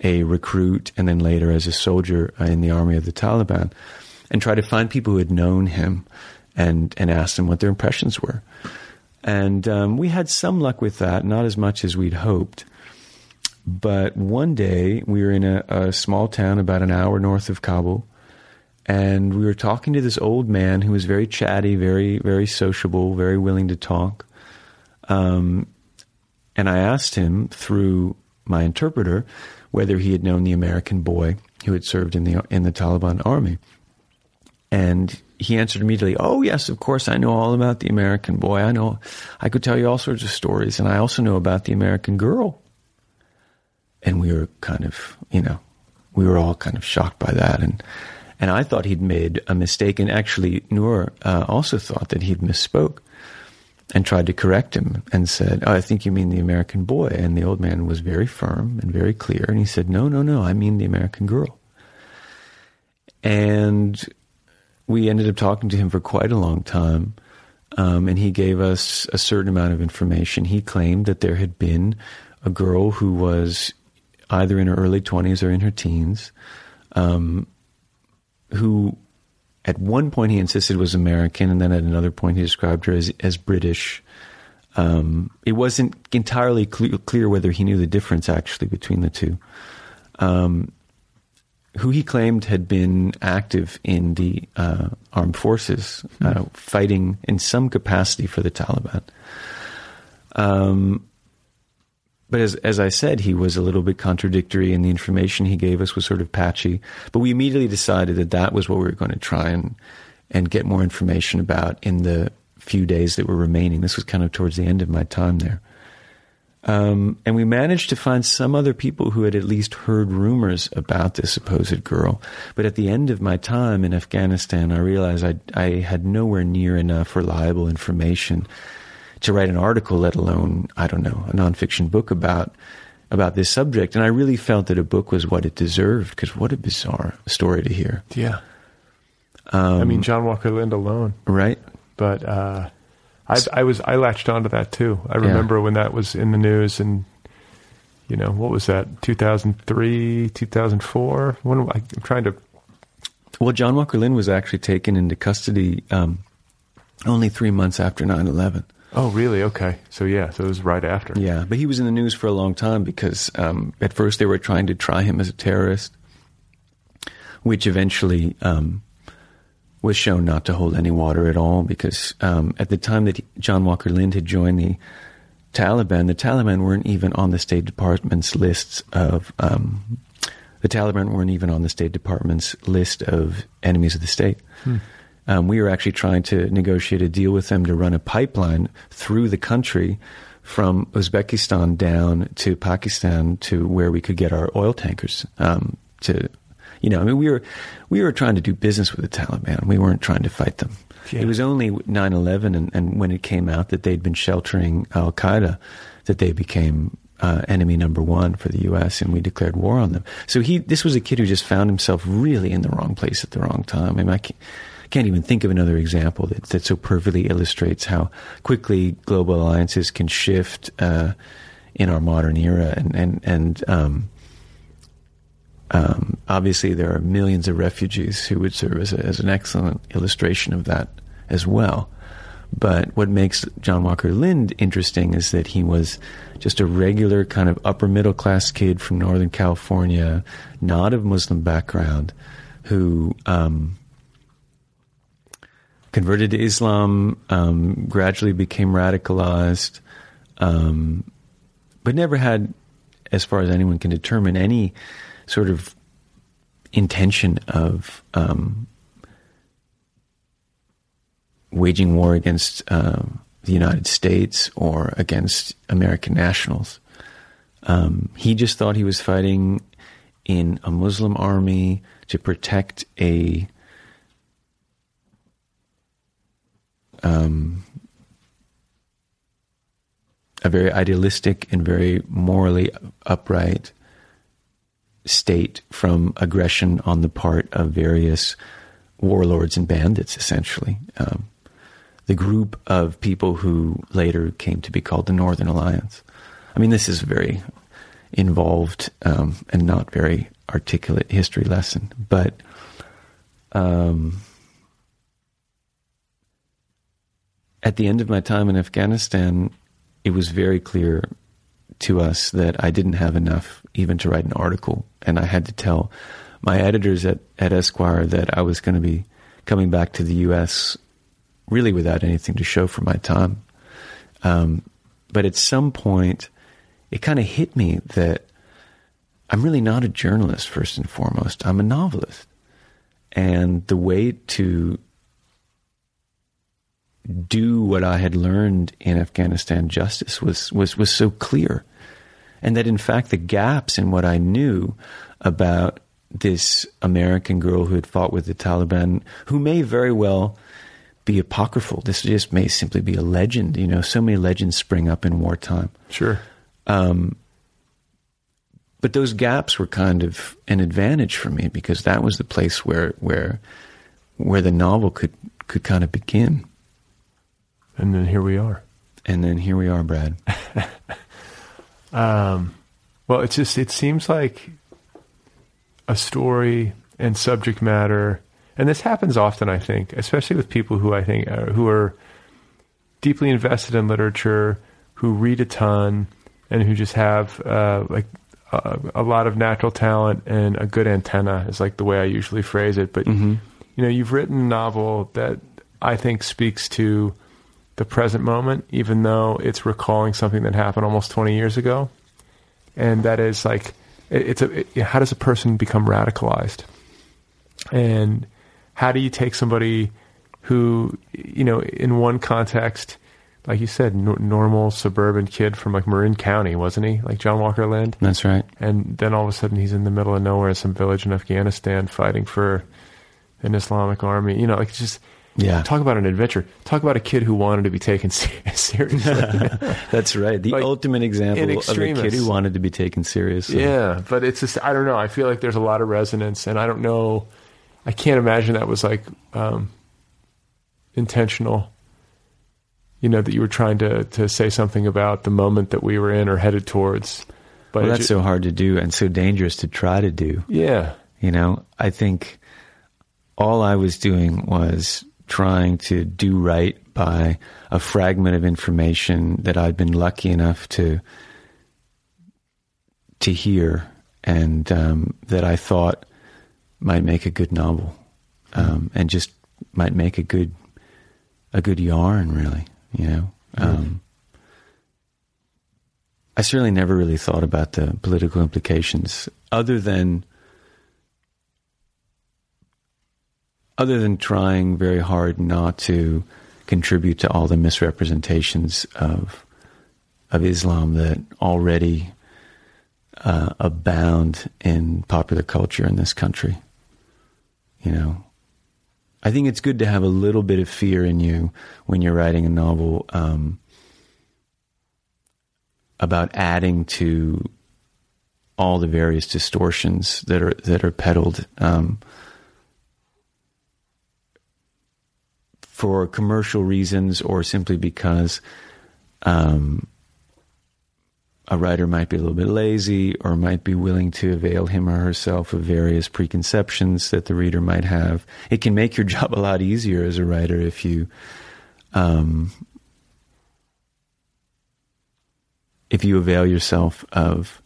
a recruit and then later as a soldier in the army of the Taliban and try to find people who had known him and, and ask them what their impressions were. And um, we had some luck with that, not as much as we'd hoped. But one day we were in a, a small town about an hour north of Kabul, and we were talking to this old man who was very chatty, very, very sociable, very willing to talk. Um, and I asked him through my interpreter whether he had known the American boy who had served in the in the Taliban army. And he answered immediately, "Oh yes, of course, I know all about the American boy. I know, I could tell you all sorts of stories, and I also know about the American girl." And we were kind of, you know, we were all kind of shocked by that, and and I thought he'd made a mistake, and actually, Noor uh, also thought that he'd misspoke, and tried to correct him, and said, "Oh, I think you mean the American boy." And the old man was very firm and very clear, and he said, "No, no, no, I mean the American girl." And we ended up talking to him for quite a long time. Um, and he gave us a certain amount of information. He claimed that there had been a girl who was either in her early 20s or in her teens, um, who at one point he insisted was American, and then at another point he described her as, as British. Um, it wasn't entirely clear, clear, whether he knew the difference actually between the two. Um, who he claimed had been active in the uh, armed forces, uh, mm. fighting in some capacity for the Taliban. Um, but as as I said, he was a little bit contradictory, and the information he gave us was sort of patchy. But we immediately decided that that was what we were going to try and and get more information about in the few days that were remaining. This was kind of towards the end of my time there. Um, and we managed to find some other people who had at least heard rumors about this supposed girl. But at the end of my time in Afghanistan, I realized I, I had nowhere near enough reliable information to write an article, let alone, I don't know, a nonfiction book about about this subject. And I really felt that a book was what it deserved, because what a bizarre story to hear. Yeah. Um, I mean, John Walker Lindh alone. Right. But uh, I, I was I latched onto that too. I remember yeah. when that was in the news, and you know what was that? Two thousand three, two thousand four. When I'm trying to. Well, John Walker Lindh was actually taken into custody um, only three months after 9-11. Oh, really? Okay. So yeah, so it was right after. Yeah, but he was in the news for a long time because um, at first they were trying to try him as a terrorist, which eventually um, was shown not to hold any water at all because um, at the time that John Walker Lindh had joined the Taliban, the Taliban weren't even on the State Department's lists of um, the Taliban weren't even on the State Department's list of enemies of the state. Hmm. Um, we were actually trying to negotiate a deal with them to run a pipeline through the country from Uzbekistan down to Pakistan to where we could get our oil tankers um, to you know, I mean, we were we were trying to do business with the Taliban. We weren't trying to fight them. Yeah. It was only 9/11 and, and, when it came out that they'd been sheltering Al Qaeda that they became uh, enemy number one for the U.S. and we declared war on them. So he, this was a kid who just found himself really in the wrong place at the wrong time. I mean, I can't, can't even think of another example that, that so perfectly illustrates how quickly global alliances can shift uh, in our modern era. And and and um, um, obviously, there are millions of refugees who would serve as, a, as an excellent illustration of that as well. But what makes John Walker Lindh interesting is that he was just a regular kind of upper middle class kid from Northern California, not of Muslim background, who um, converted to Islam, um, gradually became radicalized, um, but never had, as far as anyone can determine, any sort of intention of um, waging war against uh, the United States or against American nationals. Um, he just thought he was fighting in a Muslim army to protect a um, a very idealistic and very morally upright state from aggression on the part of various warlords and bandits, essentially. Um, the group of people who later came to be called the Northern Alliance. I mean, this is a very involved um, and not very articulate history lesson, but um, at the end of my time in Afghanistan, it was very clear to us that I didn't have enough even to write an article, and I had to tell my editors at, at Esquire that I was going to be coming back to the U.S really without anything to show for my time. Um, but at some point, it kind of hit me that I'm really not a journalist, first and foremost. I'm a novelist. And the way to do what I had learned in Afghanistan justice was, was, was so clear. And that in fact, the gaps in what I knew about this American girl who had fought with the Taliban, who may very well be apocryphal. This just may simply be a legend. You know, so many legends spring up in wartime. Sure. Um, but those gaps were kind of an advantage for me because that was the place where where where the novel could could kind of begin. And then here we are. And then here we are, Brad. um, well, it just it seems like a story and subject matter and this happens often, I think, especially with people who I think are, who are deeply invested in literature, who read a ton, and who just have uh, like a, a, lot of natural talent and a good antenna is like the way I usually phrase it. But mm-hmm. you know, you've written a novel that I think speaks to the present moment, even though it's recalling something that happened almost 20 years ago, and that is like it, it's a it, how does a person become radicalized, and how do you take somebody who, you know, in one context, like you said, n- normal suburban kid from like Marin County, wasn't he? Like John Walker Lindh. That's right. And then all of a sudden he's in the middle of nowhere in some village in Afghanistan fighting for an Islamic army. You know, like just yeah. Talk about an adventure. Talk about a kid who wanted to be taken seriously. That's right. The like, ultimate example of a kid who wanted to be taken seriously. Yeah, but it's just I don't know. I feel like there's a lot of resonance, and I don't know I can't imagine that was like um, intentional. You know that you were trying to to say something about the moment that we were in or headed towards. But well, that's so hard to do and so dangerous to try to do. Yeah, you know, I think all I was doing was trying to do right by a fragment of information that I'd been lucky enough to to hear and um, that I thought might make a good novel, um, and just might make a good a good yarn. Really, you know. Um, I certainly never really thought about the political implications, other than other than trying very hard not to contribute to all the misrepresentations of of Islam that already uh, abound in popular culture in this country. You know, I think it's good to have a little bit of fear in you when you're writing a novel um, about adding to all the various distortions that are that are peddled um, for commercial reasons or simply because um, a writer might be a little bit lazy or might be willing to avail him or herself of various preconceptions that the reader might have. It can make your job a lot easier as a writer if you um, if you avail yourself of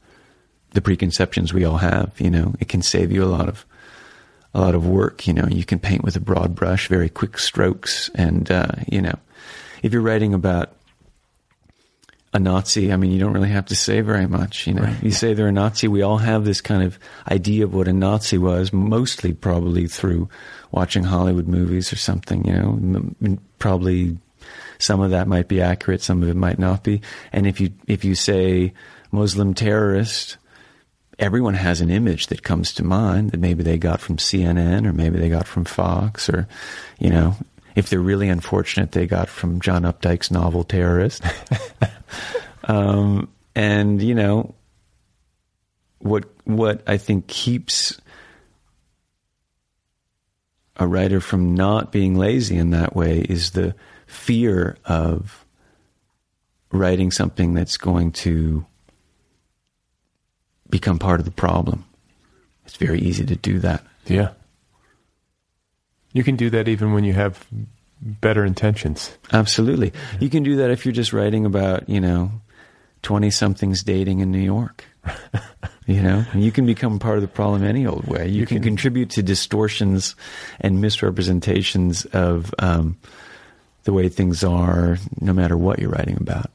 the preconceptions we all have. You know, it can save you a lot of a lot of work. You know, you can paint with a broad brush, very quick strokes, and uh, you know, if you're writing about a Nazi, I mean, you don't really have to say very much. You know, right. you say they're a Nazi. We all have this kind of idea of what a Nazi was, mostly probably through watching Hollywood movies or something. You know, probably some of that might be accurate, some of it might not be. And if you if you say Muslim terrorist, everyone has an image that comes to mind that maybe they got from CNN or maybe they got from Fox or, you know, if they're really unfortunate, they got from John Updike's novel Terrorist. um, and you know, what what I think keeps a writer from not being lazy in that way is the fear of writing something that's going to become part of the problem. It's very easy to do that. Yeah. You can do that even when you have better intentions. Absolutely. You can do that if you're just writing about, you know, 20 somethings dating in New York. you know, you can become part of the problem any old way. You, you can, can, contribute to distortions and misrepresentations of um, the way things are, no matter what you're writing about.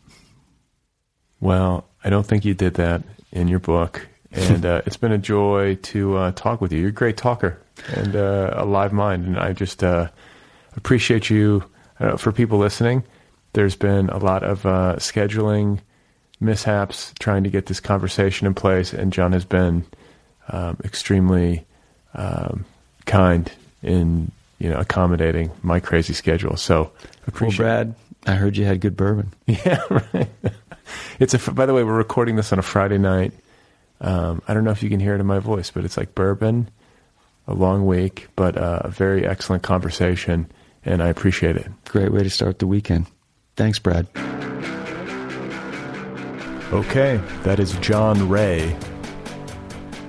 Well, I don't think you did that in your book. And uh, it's been a joy to uh, talk with you. You're a great talker and uh, a live mind. And I just uh, appreciate you. Uh, for people listening, there's been a lot of uh, scheduling mishaps trying to get this conversation in place. And John has been um, extremely um, kind in you know accommodating my crazy schedule. So appreciate. Well, Brad, I heard you had good bourbon. Yeah, right. It's a. By the way, we're recording this on a Friday night. Um, I don't know if you can hear it in my voice, but it's like bourbon, a long week, but uh, a very excellent conversation, and I appreciate it. Great way to start the weekend. Thanks, Brad. Okay, that is John Wray.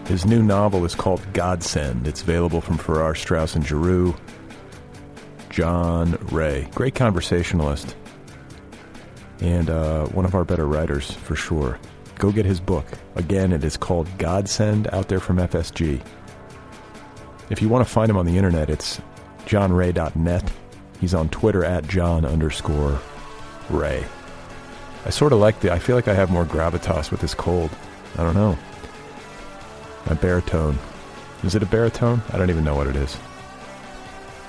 His new novel is called Godsend. It's available from Farrar, Straus, and Giroux. John Wray, great conversationalist and uh, one of our better writers for sure. Go get his book. Again, it is called Godsend out there from FSG. If you want to find him on the internet, it's johnwray.net. He's on Twitter at john underscore wray. I sort of like the, I feel like I have more gravitas with this cold. I don't know. My baritone. Is it a baritone? I don't even know what it is.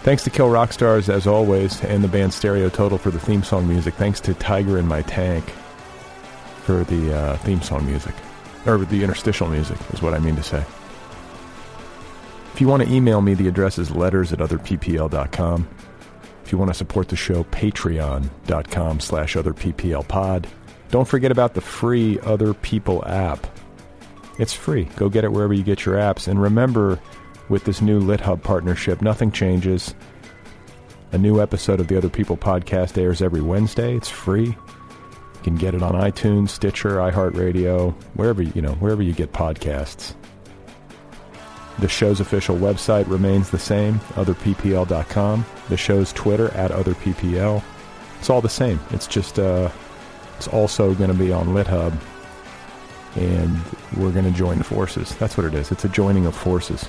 Thanks to Kill Rock Stars, as always, and the band Stereo Total for the theme song music. Thanks to Tiger in My Tank for the uh, theme song music. Or the interstitial music, is what I mean to say. If you want to email me, the address is letters at otherppl.com. If you want to support the show, patreon.com slash otherpplpod. Don't forget about the free Other People app. It's free. Go get it wherever you get your apps. And remember, with this new LitHub partnership. Nothing changes. A new episode of the Other People podcast airs every Wednesday. It's free. You can get it on iTunes, Stitcher, iHeartRadio, wherever you know, wherever you get podcasts. The show's official website remains the same, otherppl.com. The show's Twitter at otherppl. It's all the same. It's just uh, it's also going to be on LitHub, and we're going to join forces. That's what it is. It's a joining of forces.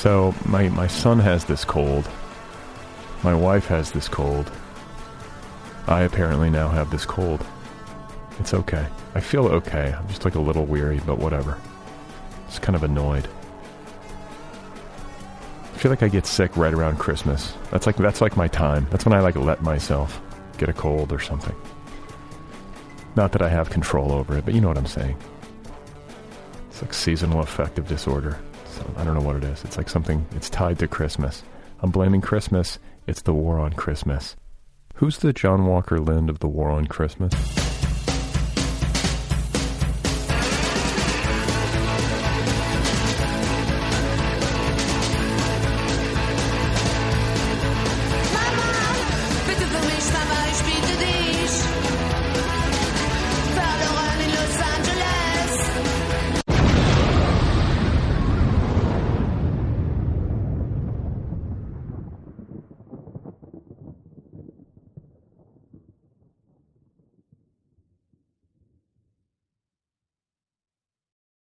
So my my son has this cold. My wife has this cold. I apparently now have this cold. It's okay. I feel okay. I'm just like a little weary, but whatever. Just kind of annoyed. I feel like I get sick right around Christmas. That's like that's like my time. That's when I like let myself get a cold or something. Not that I have control over it, but you know what I'm saying. It's like seasonal affective disorder. I don't know what it is. It's like something, it's tied to Christmas. I'm blaming Christmas. It's the war on Christmas. Who's the John Walker Lindh of the war on Christmas?